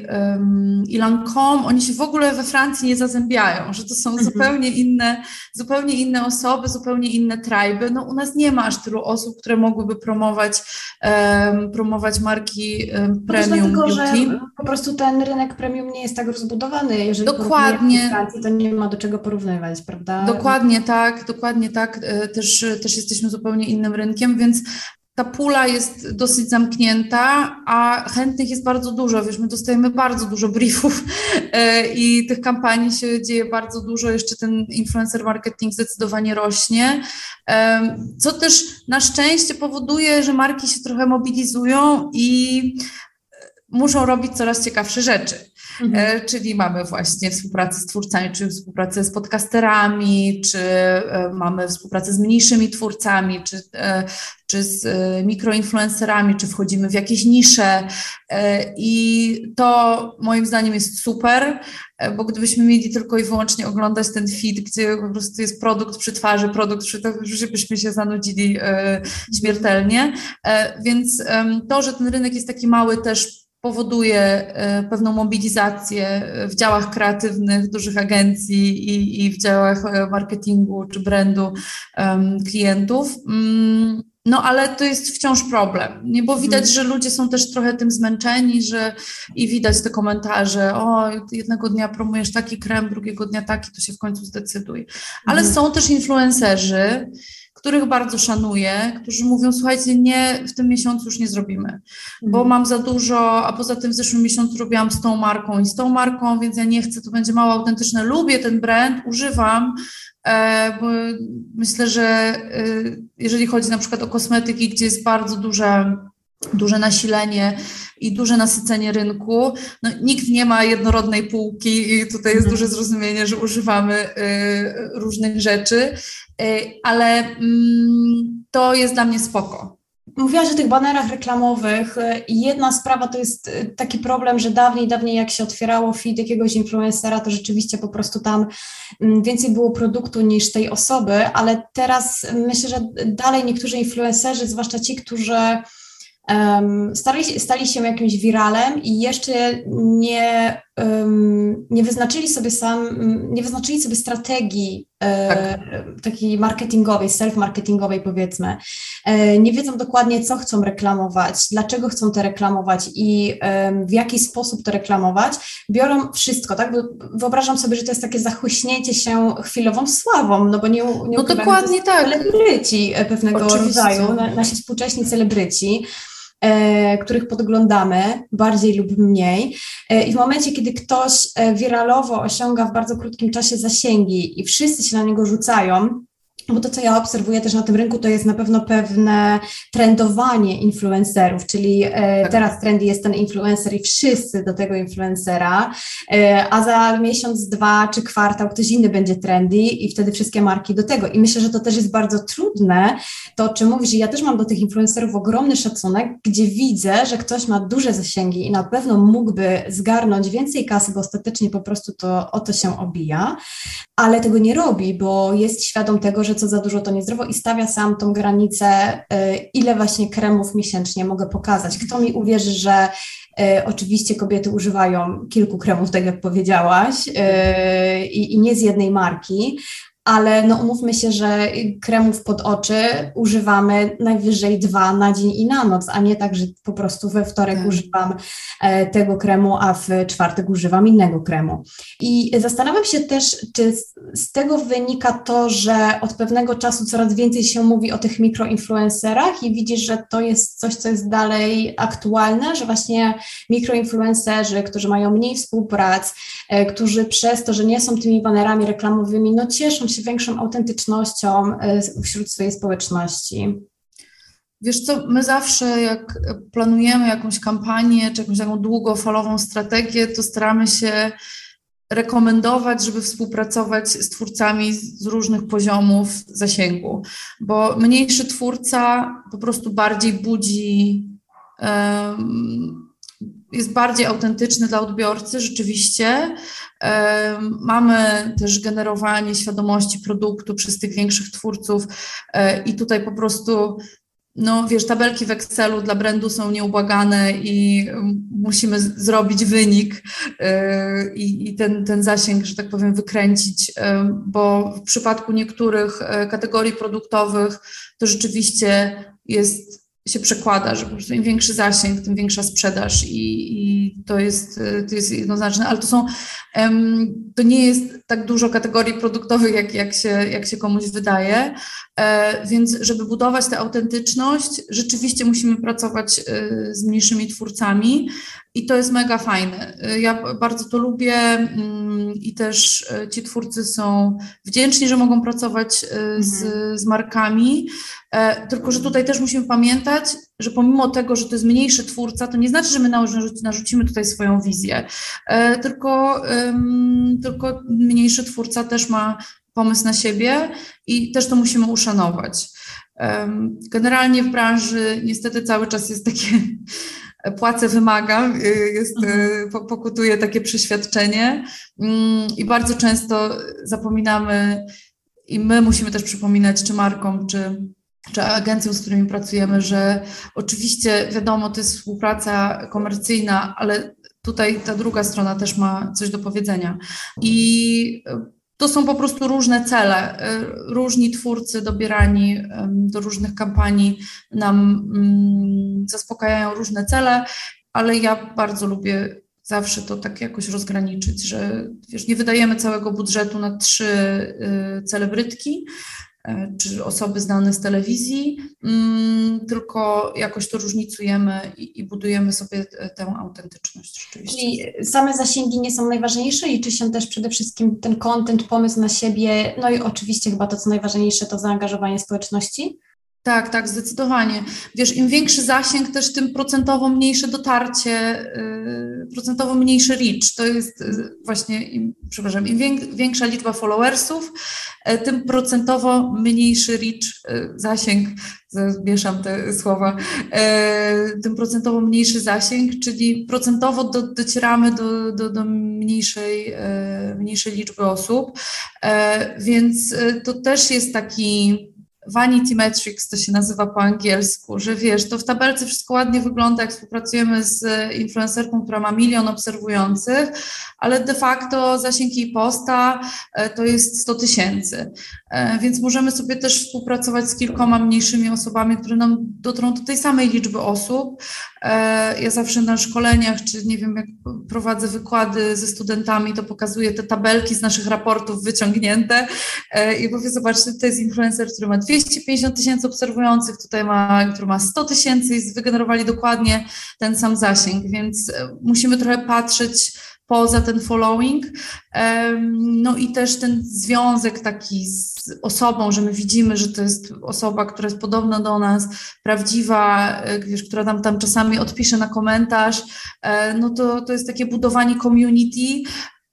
i Lancome, oni się w ogóle we Francji nie zazębiają, że to są mhm. zupełnie inne, zupełnie inne osoby, zupełnie inne trajby. No u nas nie ma aż tylu osób, które mogłyby promować, um, promować marki um, premium dlatego, beauty. że po prostu ten rynek premium nie jest tak rozbudowany. Jeżeli dokładnie. w Francji, to nie ma do czego porównywać, prawda? Dokładnie tak, dokładnie tak. E, też, też jesteśmy zupełnie innym rynkiem, więc ta pula jest dosyć zamknięta, a chętnych jest bardzo dużo. Wiesz, my dostajemy bardzo dużo briefów [LAUGHS] e, i tych kampanii się dzieje bardzo dużo. Jeszcze ten influencer marketing zdecydowanie rośnie, co też na szczęście powoduje, że marki się trochę mobilizują i muszą robić coraz ciekawsze rzeczy. Mhm. E, czyli mamy właśnie współpracę z twórcami, czy współpracę z podcasterami, czy e, mamy współpracę z mniejszymi twórcami, czy, e, czy z mikroinfluencerami, czy wchodzimy w jakieś nisze. I to moim zdaniem jest super, bo gdybyśmy mieli tylko i wyłącznie oglądać ten feed, gdzie po prostu jest produkt przy twarzy, produkt przy twarzy, byśmy się zanudzili śmiertelnie. Więc to, że ten rynek jest taki mały też powoduje e, pewną mobilizację w działach kreatywnych dużych agencji i, i w działach e, marketingu czy brandu um, klientów. Um, no ale to jest wciąż problem, nie? bo widać, mhm. że ludzie są też trochę tym zmęczeni, że i widać te komentarze, o jednego dnia promujesz taki krem, drugiego dnia taki, to się w końcu zdecyduj. Ale mhm. są też influencerzy, których bardzo szanuję, którzy mówią, słuchajcie, nie, w tym miesiącu już nie zrobimy, bo mhm. mam za dużo, a poza tym w zeszłym miesiącu robiłam z tą marką i z tą marką, więc ja nie chcę, to będzie mało autentyczne, lubię ten brand, używam, e, bo myślę, że e, jeżeli chodzi na przykład o kosmetyki, gdzie jest bardzo duże duże nasilenie i duże nasycenie rynku. No, nikt nie ma jednorodnej półki i tutaj jest mhm. duże zrozumienie, że używamy y, różnych rzeczy, y, ale mm, to jest dla mnie spoko. Mówiłaś o tych banerach reklamowych i jedna sprawa to jest y, taki problem, że dawniej, dawniej jak się otwierało feed jakiegoś influencera, to rzeczywiście po prostu tam mm, więcej było produktu niż tej osoby, ale teraz myślę, że dalej niektórzy influencerzy, zwłaszcza ci, którzy um, stali, stali się jakimś wiralem i jeszcze nie, um, nie wyznaczyli sobie sam, nie wyznaczyli sobie strategii e, tak. takiej marketingowej, self-marketingowej powiedzmy. E, nie wiedzą dokładnie, co chcą reklamować, dlaczego chcą to reklamować i w jaki sposób to reklamować. Biorą wszystko, tak? Bo wyobrażam sobie, że to jest takie zachłyśnięcie się chwilową sławą, no bo nie, nie no dokładnie tak. celebryci pewnego Oczywiście. rodzaju, nasi współcześni celebryci. E, których podglądamy bardziej lub mniej. E, I w momencie, kiedy ktoś e, wiralowo osiąga w bardzo krótkim czasie zasięgi i wszyscy się na niego rzucają, bo to, co ja obserwuję też na tym rynku, to jest na pewno pewne trendowanie influencerów, czyli e, tak. teraz trendy jest ten influencer i wszyscy do tego influencera, e, a za miesiąc, dwa czy kwartał ktoś inny będzie trendy i wtedy wszystkie marki do tego. I myślę, że to też jest bardzo trudne, to o czym mówisz, ja też mam do tych influencerów ogromny szacunek, gdzie widzę, że ktoś ma duże zasięgi i na pewno mógłby zgarnąć więcej kasy, bo ostatecznie po prostu to o to się obija, ale tego nie robi, bo jest świadom tego, że co za dużo to niezdrowo i stawia sam tą granicę, y, ile właśnie kremów miesięcznie mogę pokazać. Kto mi uwierzy, że y, oczywiście kobiety używają kilku kremów, tak jak powiedziałaś, y, i, i nie z jednej marki, ale no umówmy się, że kremów pod oczy używamy najwyżej dwa na dzień i na noc, a nie tak, że po prostu we wtorek tak. używam e, tego kremu, a w czwartek używam innego kremu. I zastanawiam się też, czy z tego wynika to, że od pewnego czasu coraz więcej się mówi o tych mikroinfluencerach i widzisz, że to jest coś, co jest dalej aktualne, że właśnie mikroinfluencerzy, którzy mają mniej współprac, e, którzy przez to, że nie są tymi banerami reklamowymi, no cieszą się większą autentycznością y, wśród swojej społeczności. Wiesz co, my zawsze jak planujemy jakąś kampanię czy jakąś taką długofalową strategię, to staramy się rekomendować, żeby współpracować z twórcami z różnych poziomów zasięgu, bo mniejszy twórca po prostu bardziej budzi um, jest bardziej autentyczny dla odbiorcy, rzeczywiście. Mamy też generowanie świadomości produktu przez tych większych twórców e, i tutaj po prostu no wiesz, tabelki w Excelu dla brandu są nieubłagane i musimy zrobić wynik e, i, ten, ten zasięg, że tak powiem, wykręcić, e, bo w przypadku niektórych kategorii produktowych to rzeczywiście jest się przekłada, że po prostu im większy zasięg, tym większa sprzedaż i, i to, jest, to jest jednoznaczne, ale to są, to nie jest tak dużo kategorii produktowych, jak, jak, się, jak się komuś wydaje, e, więc żeby budować tę autentyczność, rzeczywiście musimy pracować e, z mniejszymi twórcami i to jest mega fajne. E, ja bardzo to lubię mm, i też ci twórcy są wdzięczni, że mogą pracować z, mhm. z markami, tylko że tutaj też musimy pamiętać, że pomimo tego, że to jest mniejszy twórca, to nie znaczy, że my narzucimy tutaj swoją wizję, tylko, tylko mniejszy twórca też ma pomysł na siebie i też to musimy uszanować. Generalnie w branży niestety cały czas jest takie płacę wymaga, y, jest, y, mhm. pokutuje takie przeświadczenie mm, i bardzo często zapominamy i my musimy też przypominać czy markom, czy czy agencją, z którymi pracujemy, że oczywiście wiadomo, to jest współpraca komercyjna, ale tutaj ta druga strona też ma coś do powiedzenia. I to są po prostu różne cele. Różni twórcy dobierani do różnych kampanii nam zaspokajają różne cele, ale ja bardzo lubię zawsze to tak jakoś rozgraniczyć, że wiesz, nie wydajemy całego budżetu na trzy y, celebrytki, czy osoby znane z telewizji, mm, tylko jakoś to różnicujemy i, budujemy sobie tę autentyczność rzeczywiście. Czyli same zasięgi nie są najważniejsze, liczy się też przede wszystkim ten content, pomysł na siebie, no i oczywiście chyba to, co najważniejsze, to zaangażowanie społeczności? Tak, tak, zdecydowanie. Wiesz, im większy zasięg, też tym procentowo mniejsze dotarcie, yy, procentowo mniejszy reach. To jest yy, właśnie, im, przepraszam, im większa liczba followersów, yy, tym procentowo mniejszy reach, yy, zasięg, mieszam te słowa, yy, tym procentowo mniejszy zasięg, czyli procentowo do, docieramy do, do, do mniejszej, yy, mniejszej liczby osób, więc to też jest taki Vanity Metrics to się nazywa po angielsku, że wiesz, to w tabelce wszystko ładnie wygląda, jak współpracujemy z influencerką, która ma milion obserwujących, ale de facto zasięg jej posta e, to jest 100 tysięcy. E, więc możemy sobie też współpracować z kilkoma mniejszymi osobami, które nam dotrą do tej samej liczby osób. E, ja zawsze na szkoleniach, czy nie wiem, jak prowadzę wykłady ze studentami, to pokazuję te tabelki z naszych raportów wyciągnięte i mówię, zobaczcie, to jest influencer, który ma 250 tysięcy obserwujących, tutaj ma, który ma 100 tysięcy i wygenerowali dokładnie ten sam zasięg, więc musimy trochę patrzeć poza ten following. No i też ten związek taki z osobą, że my widzimy, że to jest osoba, która jest podobna do nas, prawdziwa, e, wiesz, która tam, tam czasami odpisze na komentarz, e, no to, to jest takie budowanie community,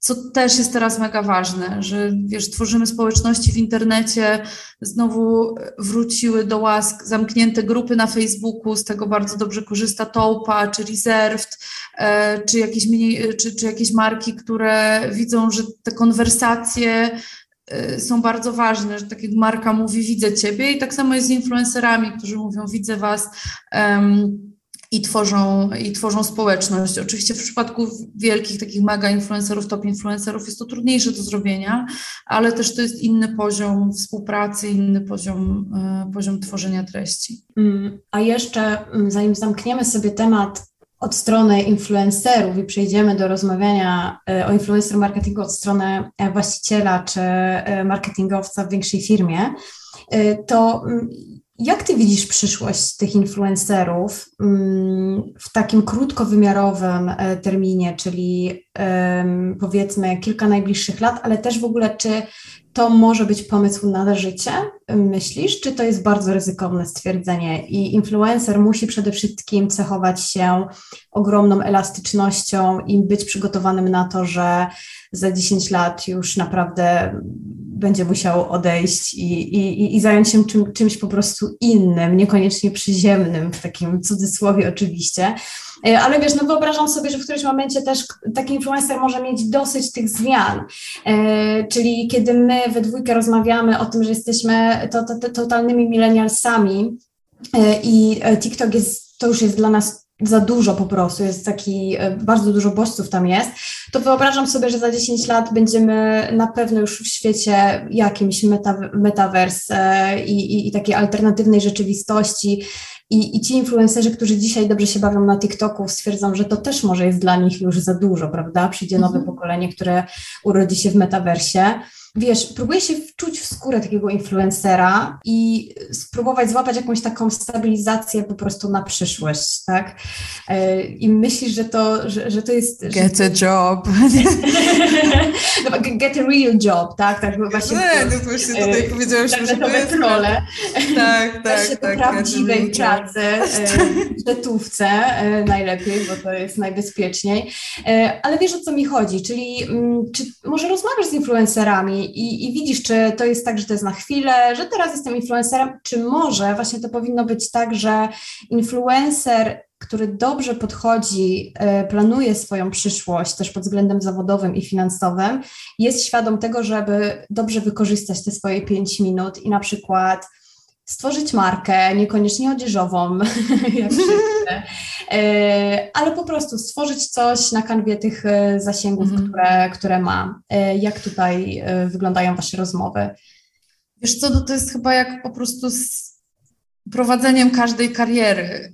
co też jest teraz mega ważne, że wiesz, tworzymy społeczności w internecie, znowu wróciły do łask zamknięte grupy na Facebooku, z tego bardzo dobrze korzysta Tołpa czy Reserved, e, czy jakieś, mniej, czy, czy jakieś marki, które widzą, że te konwersacje e, są bardzo ważne, że tak jak marka mówi, widzę ciebie i tak samo jest z influencerami, którzy mówią, widzę was, um, i tworzą, i tworzą społeczność. Oczywiście w przypadku wielkich takich mega influencerów, top influencerów jest to trudniejsze do zrobienia, ale też to jest inny poziom współpracy, inny poziom, e, poziom tworzenia treści. Mm, a jeszcze mm, zanim zamkniemy sobie temat od strony influencerów i przejdziemy do rozmawiania e, o influencer marketingu od strony e, właściciela czy marketingowca w większej firmie, to mm, jak ty widzisz przyszłość tych influencerów mm, w takim krótkowymiarowym e, terminie, czyli powiedzmy kilka najbliższych lat, ale też w ogóle czy to może być pomysł na życie, myślisz, czy to jest bardzo ryzykowne stwierdzenie i influencer musi przede wszystkim cechować się ogromną elastycznością i być przygotowanym na to, że za 10 lat już naprawdę będzie musiał odejść i, i, i zająć się czym, czymś po prostu innym, niekoniecznie przyziemnym, w takim cudzysłowie oczywiście. E, ale wiesz, no wyobrażam sobie, że w którymś momencie też taki influencer może mieć dosyć tych zmian. E, czyli kiedy my we dwójkę rozmawiamy o tym, że jesteśmy to, to, to, totalnymi millennialsami e, i TikTok jest, to już jest dla nas za dużo po prostu, jest taki, e, bardzo dużo bodźców tam jest, to wyobrażam sobie, że za 10 lat będziemy na pewno już w świecie jakimś meta, metavers e, i, i, i takiej alternatywnej rzeczywistości i, I ci influencerzy, którzy dzisiaj dobrze się bawią na TikToku, stwierdzą, że to też może jest dla nich już za dużo, prawda? Przyjdzie nowe mhm. pokolenie, które urodzi się w metaversie wiesz, próbuję się wczuć w skórę takiego influencera i spróbować złapać jakąś taką stabilizację po prostu na przyszłość, tak? E, I myślisz, że to, że, że to jest... Get że... a job. [LAUGHS] No, get a real job, tak? tak właśnie, nie, no właśnie tutaj e, powiedziałeś, że to jest role. Tak, tak, tak. prawdziwej pracy, w rzetówce najlepiej, bo to jest najbezpieczniej. E, ale wiesz, o co mi chodzi, czyli mm, czy może rozmawiasz z influencerami i, i widzisz, czy to jest tak, że to jest na chwilę, że teraz jestem influencerem, czy może właśnie to powinno być tak, że influencer który dobrze podchodzi, e, planuje swoją przyszłość też pod względem zawodowym i finansowym, jest świadom tego, żeby dobrze wykorzystać te swoje pięć minut i na przykład stworzyć markę, niekoniecznie odzieżową, [LAUGHS] jak wszyscy, e, ale po prostu stworzyć coś na kanwie tych e, zasięgów, mm. które, które ma. E, jak tutaj wyglądają Wasze rozmowy? Wiesz co, to jest chyba jak po prostu z prowadzeniem każdej kariery,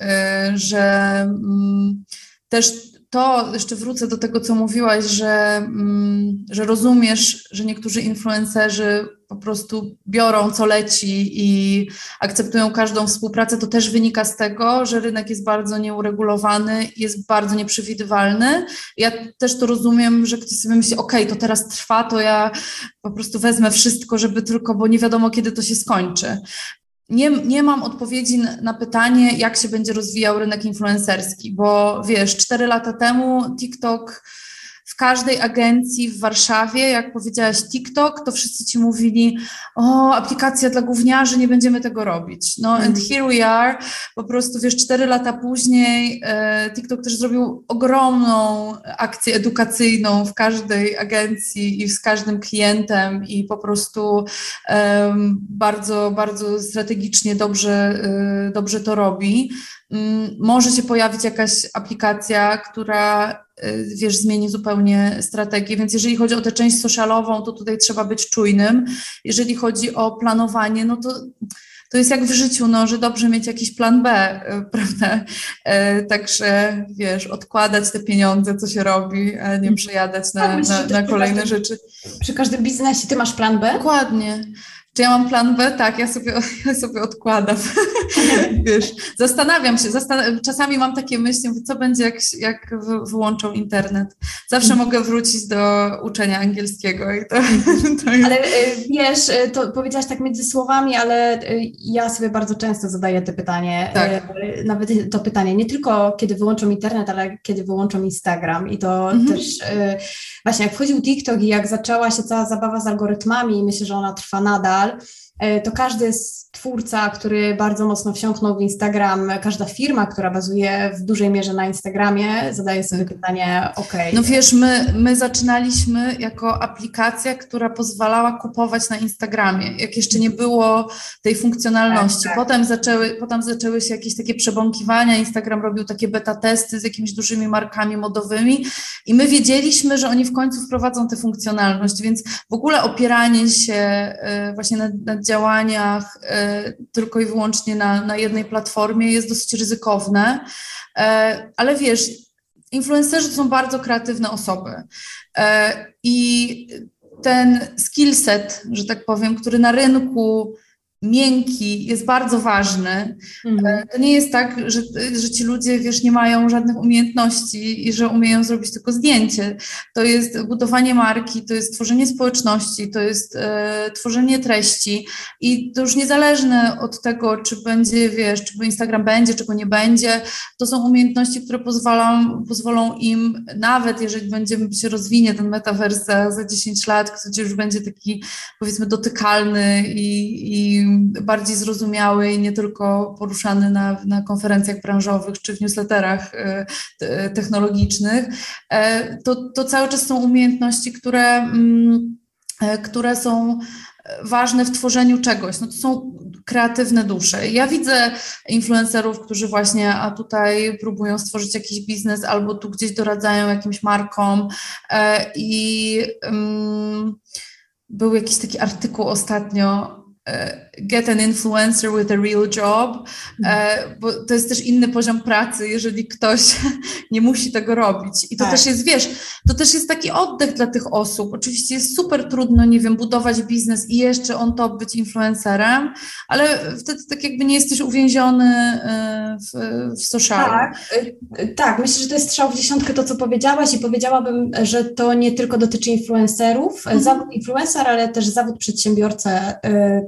że mm, też to jeszcze wrócę do tego, co mówiłaś, że, mm, że rozumiesz, że niektórzy influencerzy po prostu biorą co leci i akceptują każdą współpracę, to też wynika z tego, że rynek jest bardzo nieuregulowany, jest bardzo nieprzewidywalny. Ja też to rozumiem, że ktoś sobie myśli, ok, to teraz trwa, to ja po prostu wezmę wszystko, żeby tylko, bo nie wiadomo, kiedy to się skończy. Nie, nie mam odpowiedzi na pytanie, jak się będzie rozwijał rynek influencerski, bo wiesz, cztery lata temu TikTok w każdej agencji w Warszawie, jak powiedziałaś TikTok, to wszyscy ci mówili, o, aplikacja dla gówniarzy, nie będziemy tego robić. No and mhm. here we are, po prostu wiesz, cztery lata później e, TikTok też zrobił ogromną akcję edukacyjną w każdej agencji i z każdym klientem i po prostu bardzo, bardzo strategicznie dobrze, e, dobrze to robi. Mm, może się pojawić jakaś aplikacja, która y, wiesz, zmieni zupełnie strategię. Więc jeżeli chodzi o tę część socialową, to tutaj trzeba być czujnym. Jeżeli chodzi o planowanie, no to to jest jak w życiu, no, że dobrze mieć jakiś plan B, y, [LAUGHS] prawda? Y, także wiesz, odkładać te pieniądze, co się robi, a nie mhm. przejadać na, tak, na, na kolejne rzeczy. Przy każdym biznesie ty masz plan B? Dokładnie. Czy ja mam plan B? Tak, ja sobie, [LAUGHS] ja sobie odkładam. [LAUGHS] Wiesz, zastanawiam się, zastan czasami mam takie myśli, co będzie, jak, jak wyłączą internet. Zawsze mogę wrócić do uczenia angielskiego. I to, [LAUGHS] to jest... Ale y, wiesz, y, to powiedziałaś tak między słowami, ale y, ja sobie bardzo często zadaję to pytanie. Tak. Nawet to pytanie, nie tylko kiedy wyłączą internet, ale kiedy wyłączą Instagram. I to mhm. też właśnie jak wchodził TikTok i jak zaczęła się cała zabawa z algorytmami, myślę, że ona trwa nadal, to każdy z twórca, który bardzo mocno wsiąknął w Instagram, każda firma, która bazuje w dużej mierze na Instagramie, zadaje sobie pytanie, ok. No wiesz, my, my zaczynaliśmy jako aplikacja, która pozwalała kupować na Instagramie, jak jeszcze nie było tej funkcjonalności. Tak, tak. Potem, zaczęły, potem zaczęły się jakieś takie przebąkiwania, Instagram robił takie beta testy z jakimiś dużymi markami modowymi i my wiedzieliśmy, że oni w końcu wprowadzą tę funkcjonalność, więc w ogóle opieranie się e, właśnie na, na działaniach e, tylko i wyłącznie na, na jednej platformie jest dosyć ryzykowne, e, ale wiesz, influencerzy to są bardzo kreatywne osoby. E, i ten skillset, że tak powiem, który na rynku miękki jest bardzo ważny. Mhm. To nie jest tak, że, że ci ludzie, wiesz, nie mają żadnych umiejętności i że umieją zrobić tylko zdjęcie. To jest budowanie marki, to jest tworzenie społeczności, to jest e, tworzenie treści i to już niezależne od tego, czy będzie, wiesz, czy Instagram będzie, czy go nie będzie, to są umiejętności, które pozwolą, pozwolą im, nawet jeżeli będziemy się rozwinie ten metavers za, za 10 lat, gdzie już będzie taki, powiedzmy, dotykalny i, i bardziej zrozumiały i nie tylko poruszany na, na konferencjach branżowych czy w newsletterach e, technologicznych, e, to, to cały czas są umiejętności, które, mm, e, które są ważne w tworzeniu czegoś. No to są kreatywne dusze. Ja widzę influencerów, którzy właśnie, a tutaj próbują stworzyć jakiś biznes albo tu gdzieś doradzają jakimś markom i um, był jakiś taki artykuł ostatnio get an influencer with a real job, e, bo to jest też inny poziom pracy, jeżeli ktoś [LAUGHS] nie musi tego robić. I to tak. też jest, wiesz, to też jest taki oddech dla tych osób. Oczywiście jest super trudno, nie wiem, budować biznes i jeszcze on to być influencerem, ale wtedy tak jakby nie jesteś uwięziony e, w, w social. Tak, tak, myślę, że to jest strzał w dziesiątkę to, co powiedziałaś i powiedziałabym, że to nie tylko dotyczy influencerów, mhm. zawód influencer, ale też zawód przedsiębiorcy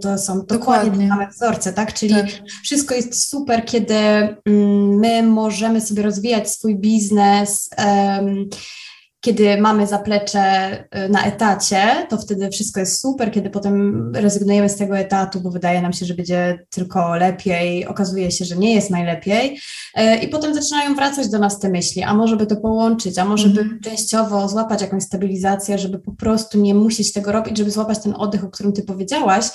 to są dokładnie, dokładnie. same wzorce, tak? Czyli tak. wszystko jest super, kiedy mm, my możemy sobie rozwijać swój biznes. Um, kiedy mamy zaplecze y, na etacie, to wtedy wszystko jest super, kiedy potem rezygnujemy z tego etatu, bo wydaje nam się, że będzie tylko lepiej, okazuje się, że nie jest najlepiej y, i potem zaczynają wracać do nas te myśli, a może by to połączyć, a może by mhm. częściowo złapać jakąś stabilizację, żeby po prostu nie musieć tego robić, żeby złapać ten oddech, o którym ty powiedziałaś,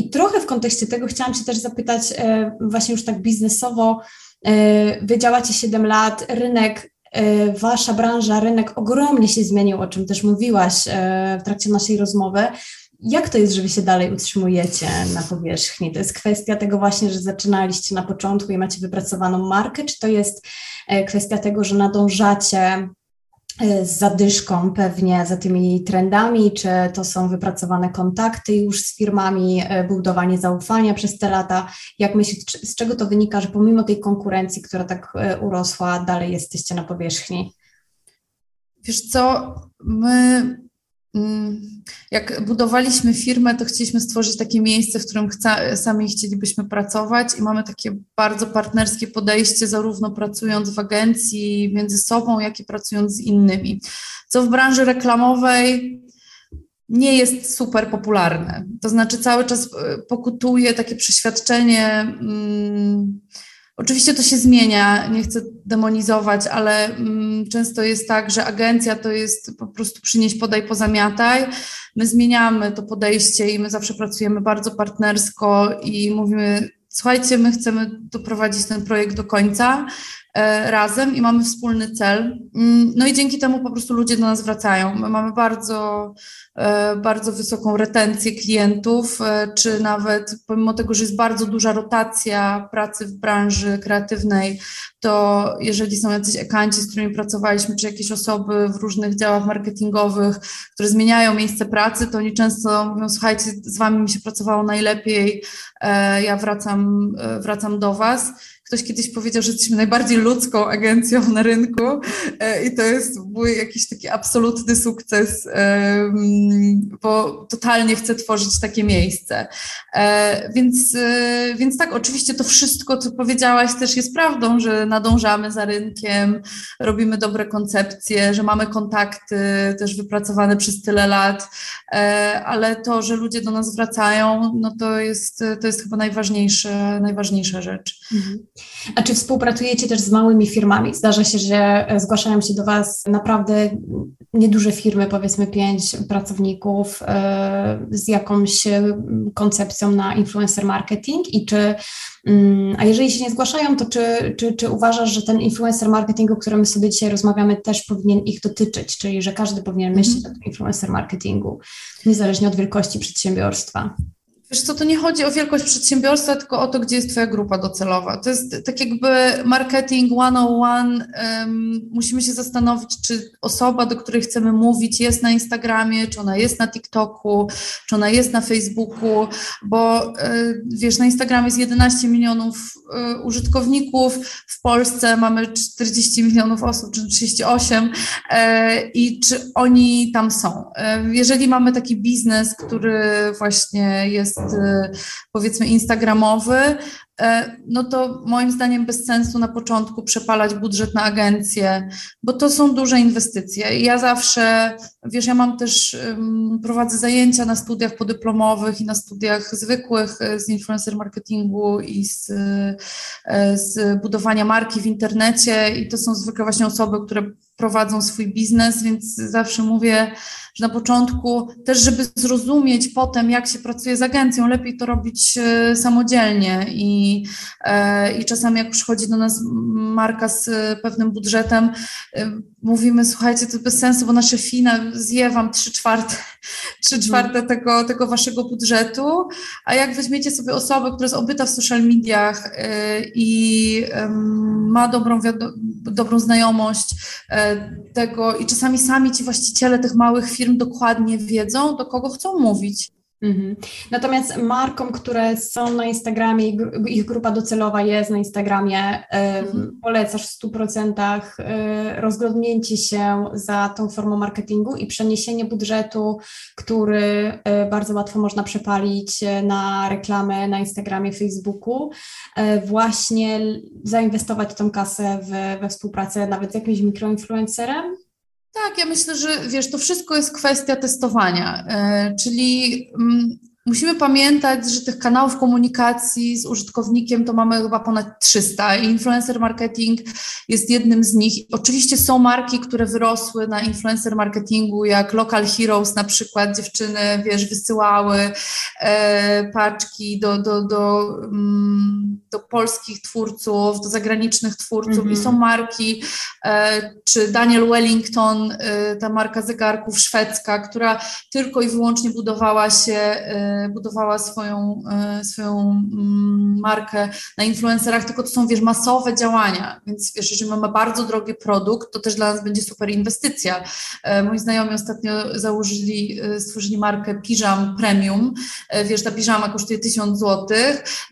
I trochę w kontekście tego chciałam Cię też zapytać, e, właśnie już tak biznesowo, e, Wy działacie 7 lat, rynek Wasza branża, rynek ogromnie się zmienił, o czym też mówiłaś w trakcie naszej rozmowy. Jak to jest, że wy się dalej utrzymujecie na powierzchni? To jest kwestia tego właśnie, że zaczynaliście na początku i macie wypracowaną markę, czy to jest e, kwestia tego, że nadążacie e, z zadyszką pewnie za tymi trendami, czy to są wypracowane kontakty już z firmami, e, budowanie zaufania przez te lata? Jak myślisz, z czego to wynika, że pomimo tej konkurencji, która tak urosła, dalej jesteście na powierzchni? Wiesz co, my jak budowaliśmy firmę, to chcieliśmy stworzyć takie miejsce, w którym chca, sami chcielibyśmy pracować i mamy takie bardzo partnerskie podejście, zarówno pracując w agencji między sobą, jak i pracując z innymi. Co w branży reklamowej nie jest super popularne. To znaczy, cały czas e, pokutuje takie przeświadczenie. Hmm, Oczywiście to się zmienia, nie chcę demonizować, ale mm, często jest tak, że agencja to jest po prostu przynieść, podaj, pozamiataj. My zmieniamy to podejście i my zawsze pracujemy bardzo partnersko i mówimy, słuchajcie, my chcemy doprowadzić ten projekt do końca razem i mamy wspólny cel. Mm, no i dzięki temu po prostu ludzie do nas wracają. My mamy bardzo E, bardzo wysoką retencję klientów, e, czy nawet pomimo tego, że jest bardzo duża rotacja pracy w branży kreatywnej, to jeżeli są jacyś ekanci, z którymi pracowaliśmy, czy jakieś osoby w różnych działach marketingowych, które zmieniają miejsce pracy, to oni często mówią, słuchajcie, z wami mi się pracowało najlepiej, e, ja wracam, wracam do was. Ktoś kiedyś powiedział, że jesteśmy najbardziej ludzką agencją na rynku i to jest mój jakiś taki absolutny sukces bo totalnie chcę tworzyć takie miejsce. E, więc, e, więc tak, oczywiście to wszystko, co powiedziałaś, też jest prawdą, że nadążamy za rynkiem, robimy dobre koncepcje, że mamy kontakty też wypracowane przez tyle lat, e, ale to, że ludzie do nas wracają, no to jest, to jest chyba najważniejsza, najważniejsza rzecz. Mhm. A czy współpracujecie też z małymi firmami? Zdarza się, że zgłaszają się do Was naprawdę nieduże firmy, powiedzmy pięć pracowników e, z jakąś e, koncepcją na influencer marketing i czy, mm, a jeżeli się nie zgłaszają, to czy, czy, czy uważasz, że ten influencer marketing, o którym my sobie dzisiaj rozmawiamy, też powinien ich dotyczyć, czyli że każdy powinien myśleć mm o tym influencer marketingu, niezależnie od wielkości przedsiębiorstwa? Wiesz co, to nie chodzi o wielkość przedsiębiorstwa, tylko o to, gdzie jest Twoja grupa docelowa. To jest tak jakby marketing 101. Um, musimy się zastanowić, czy osoba, do której chcemy mówić, jest na Instagramie, czy ona jest na TikToku, czy ona jest na Facebooku, bo y, wiesz, na Instagramie jest 11 milionów y, użytkowników, w Polsce mamy 40 milionów osób, czy 38 y, e, i czy oni tam są. E, jeżeli mamy taki biznes, który właśnie jest Y, powiedzmy instagramowy, E, no to moim zdaniem bez sensu na początku przepalać budżet na agencję, bo to są duże inwestycje. Ja zawsze, wiesz, ja mam też, prowadzę zajęcia na studiach podyplomowych i na studiach zwykłych e, z influencer marketingu i z, e, z budowania marki w internecie i to są zwykle właśnie osoby, które prowadzą swój biznes, więc zawsze mówię, że na początku też, żeby zrozumieć potem, jak się pracuje z agencją, lepiej to robić samodzielnie i E, i, czasami jak przychodzi do nas marka z pewnym budżetem, e, mówimy, słuchajcie, to bez sensu, bo nasze FINA zje wam trzy czwarte, [LAUGHS] trzy mhm. czwarte tego, tego waszego budżetu, a jak weźmiecie sobie osobę, która jest obyta w social mediach e, i ma dobrą, dobrą znajomość tego i czasami sami ci właściciele tych małych firm dokładnie wiedzą, do kogo chcą mówić. Mhm. Natomiast markom, które są na Instagramie, ich grupa docelowa jest na Instagramie, mhm. polecasz w 100% y, rozglądnięcie się za tą formą marketingu i przeniesienie budżetu, który y, bardzo łatwo można przepalić y, na reklamę na Instagramie, Facebooku, właśnie zainwestować tą kasę w, we współpracę nawet z jakimś mikroinfluencerem, tak, ja myślę, że wiesz, to wszystko jest kwestia testowania, e, czyli mm, musimy pamiętać, że tych kanałów komunikacji z użytkownikiem to mamy chyba ponad 300 i influencer marketing jest jednym z nich. Oczywiście są marki, które wyrosły na influencer marketingu, jak Local Heroes na przykład, dziewczyny, wiesz, wysyłały e, paczki do, do, do, mm, do polskich twórców, do zagranicznych twórców mm -hmm. i mhm. są marki, e, czy Daniel Wellington, e, ta marka zegarków szwedzka, która tylko i wyłącznie budowała się, e, budowała swoją, e, swoją mm, markę na influencerach, tylko to są, wiesz, masowe działania, więc wiesz, jeżeli mamy bardzo drogi produkt, to też dla nas będzie super inwestycja. E, moi znajomi ostatnio założyli, stworzyli markę Piżam Premium, wiesz, ta piżama kosztuje 1000 zł,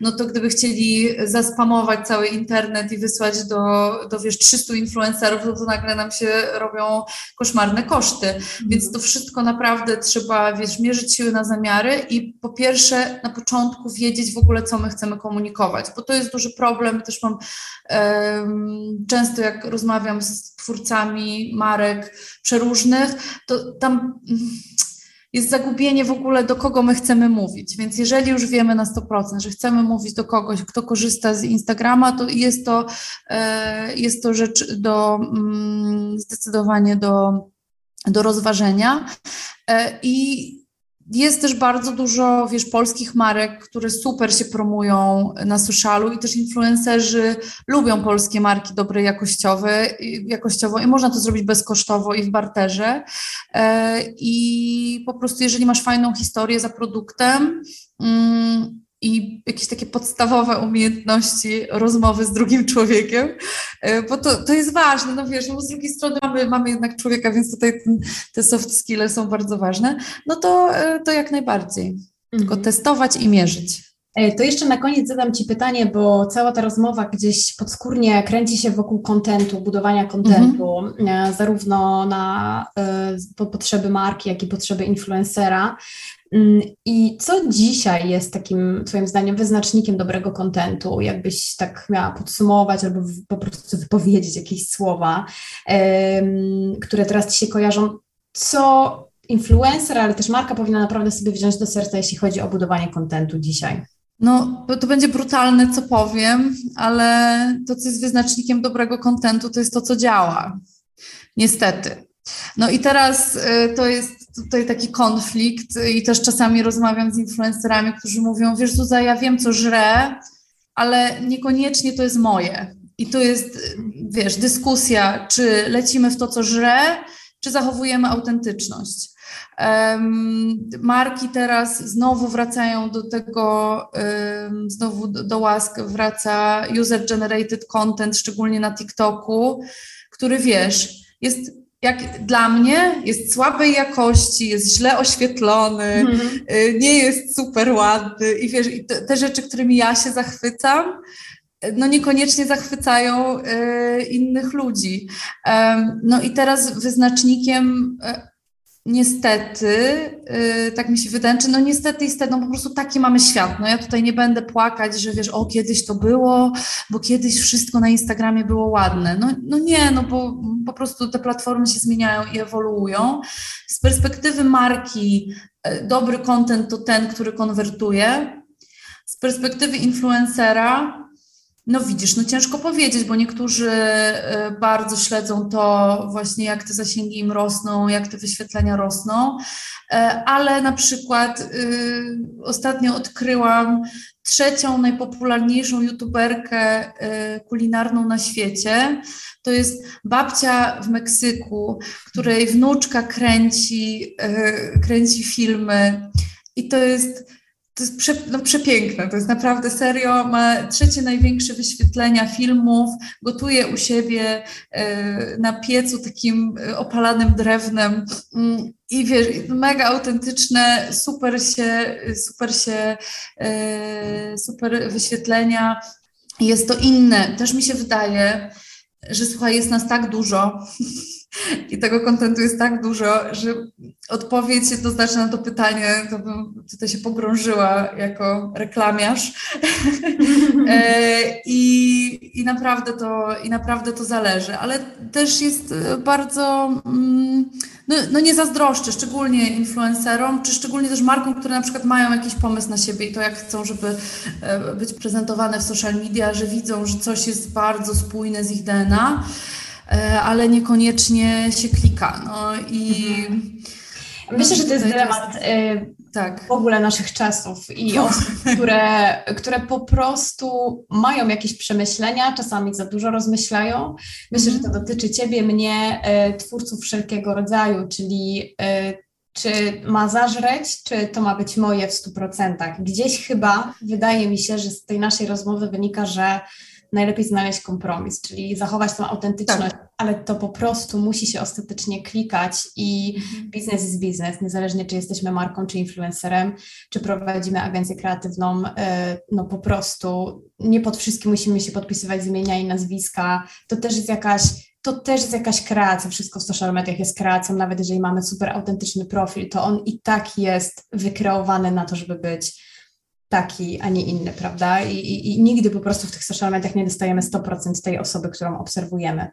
no to gdyby chcieli zaspamować cały internet i wysłać do, do wiesz, 300 influencerów, no to nagle nam się robią koszmarne koszty, więc to wszystko naprawdę trzeba, wiesz, mierzyć siły na zamiary i po pierwsze na początku wiedzieć w ogóle, co my chcemy komunikować, bo to jest duży problem. Też mam um, często, jak rozmawiam z twórcami marek przeróżnych, to tam jest zagubienie w ogóle, do kogo my chcemy mówić. Więc jeżeli już wiemy na 100%, że chcemy mówić do kogoś, kto korzysta z Instagrama, to jest to, e, jest to rzecz do mm, zdecydowanie do, do rozważenia. E, I jest też bardzo dużo, wiesz, polskich marek, które super się promują na socialu i też influencerzy lubią polskie marki dobre jakościowe, jakościowo i można to zrobić bezkosztowo i w barterze. E, I po prostu, jeżeli masz fajną historię za produktem, mm, i jakieś takie podstawowe umiejętności rozmowy z drugim człowiekiem, e, bo to, to jest ważne, no wiesz, no z drugiej strony mamy, mamy jednak człowieka, więc tutaj ten, te soft skills są bardzo ważne, no to, e, to jak najbardziej, mhm. tylko testować i mierzyć. E, to jeszcze na koniec zadam Ci pytanie, bo cała ta rozmowa gdzieś podskórnie kręci się wokół kontentu, budowania kontentu, mhm. zarówno na potrzeby marki, jak i potrzeby influencera. Mm, I co dzisiaj jest takim Twoim zdaniem wyznacznikiem dobrego kontentu? Jakbyś tak miała podsumować albo po prostu wypowiedzieć jakieś słowa, które teraz Ci się kojarzą, co influencer, ale też marka powinna naprawdę sobie wziąć do serca, jeśli chodzi o budowanie kontentu dzisiaj? No, to będzie brutalne, co powiem, ale to, co jest wyznacznikiem dobrego kontentu, to jest to, co działa. Niestety. No i teraz y, to jest tutaj taki konflikt i też czasami rozmawiam z influencerami, którzy mówią, wiesz Zuza, ja wiem, co żrę, ale niekoniecznie to jest moje. I to jest, wiesz, dyskusja, czy lecimy w to, co żrę, czy zachowujemy autentyczność. Um, marki teraz znowu wracają do tego, um, znowu do, do łask wraca user-generated content, szczególnie na TikToku, który wiesz, jest jak dla mnie jest słabej jakości, jest źle oświetlony, mm. nie jest super ładny i wiesz, i te, te, rzeczy, którymi ja się zachwycam, no niekoniecznie zachwycają y, innych ludzi. Um, no i teraz wyznacznikiem y, niestety, yy, tak mi się wydaje, czy no niestety, niestety, no po prostu taki mamy świat. No ja tutaj nie będę płakać, że wiesz, o kiedyś to było, bo kiedyś wszystko na Instagramie było ładne. No, no nie, no bo po prostu te platformy się zmieniają i ewoluują. Z perspektywy marki yy, dobry content to ten, który konwertuje. Z perspektywy influencera no widzisz, no ciężko powiedzieć, bo niektórzy y, bardzo śledzą to właśnie, jak te zasięgi im rosną, jak te wyświetlenia rosną, y, ale na przykład y, ostatnio odkryłam trzecią najpopularniejszą youtuberkę kulinarną na świecie. To jest babcia w Meksyku, której wnuczka kręci, kręci filmy i to jest to jest prze, no, przepiękne, to jest naprawdę serio, ma trzecie największe wyświetlenia filmów, gotuje u siebie e, na piecu takim e, opalanym drewnem mm, i wiesz, mega autentyczne, super się, super się, e, super wyświetlenia. Jest to inne, też mi się wydaje, że słuchaj, jest nas tak dużo, [LAUGHS] i tego kontentu jest tak dużo, że odpowiedź jednoznaczna na to pytanie, to bym tutaj się pogrążyła jako reklamiarz. [LAUGHS] E, I, i, naprawdę to, I naprawdę to zależy, ale też jest bardzo... Mm, no, no nie zazdroszczę, szczególnie influencerom, czy szczególnie też markom, które na przykład mają jakiś pomysł na siebie i to jak chcą, żeby e, być prezentowane w social media, że widzą, że coś jest bardzo spójne z ich DNA, e, ale niekoniecznie się klika. No i... Mhm. Myślę, że to jest dylemat tak. w ogóle naszych czasów i osób, które, które po prostu mają jakieś przemyślenia, czasami za dużo rozmyślają. Myślę, że to mhm. dotyczy Ciebie, mnie, e, twórców wszelkiego rodzaju, czyli e, czy ma zażreć, czy to ma być moje w 100%. Gdzieś chyba wydaje mi się, że z tej naszej rozmowy wynika, że najlepiej znaleźć kompromis, czyli zachować tą autentyczność, tak. ale to po prostu musi się ostatecznie klikać i mhm. biznes jest biznes, niezależnie czy jesteśmy marką, czy influencerem, czy prowadzimy agencję kreatywną, e, no po prostu nie pod wszystkim musimy się podpisywać z imienia i nazwiska, to też jest jakaś to też jest jakaś kreacja, wszystko w social mediach jest kreacją, nawet jeżeli mamy super autentyczny profil, to on i tak jest wykreowany na to, żeby być taki, a nie inny, prawda? I, i, I, nigdy po prostu w tych social mediach nie dostajemy 100% tej osoby, którą obserwujemy.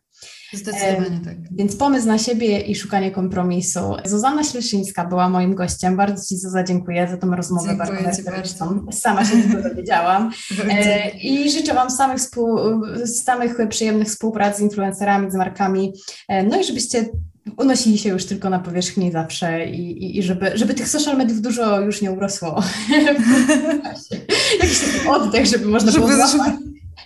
Zdecydowanie tak. Więc pomysł na siebie i szukanie kompromisu. Zuzanna Śleszyńska była moim gościem. Bardzo Ci Zuza dziękuję za tą rozmowę dziękuję bardzo merytoryczną. Sama się tego dowiedziałam. [LAUGHS] E, I życzę Wam samych, współ, samych przyjemnych współprac z influencerami, z markami. E, no i żebyście unosili się już tylko na powierzchni zawsze i, i, i żeby, żeby tych social mediów dużo już nie urosło. [LAUGHS] Jakiś taki oddech, żeby można żeby, było żeby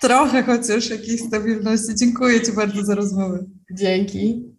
Trochę chociaż jakiejś stabilności. Dziękuję Ci bardzo za rozmowę. Dzięki.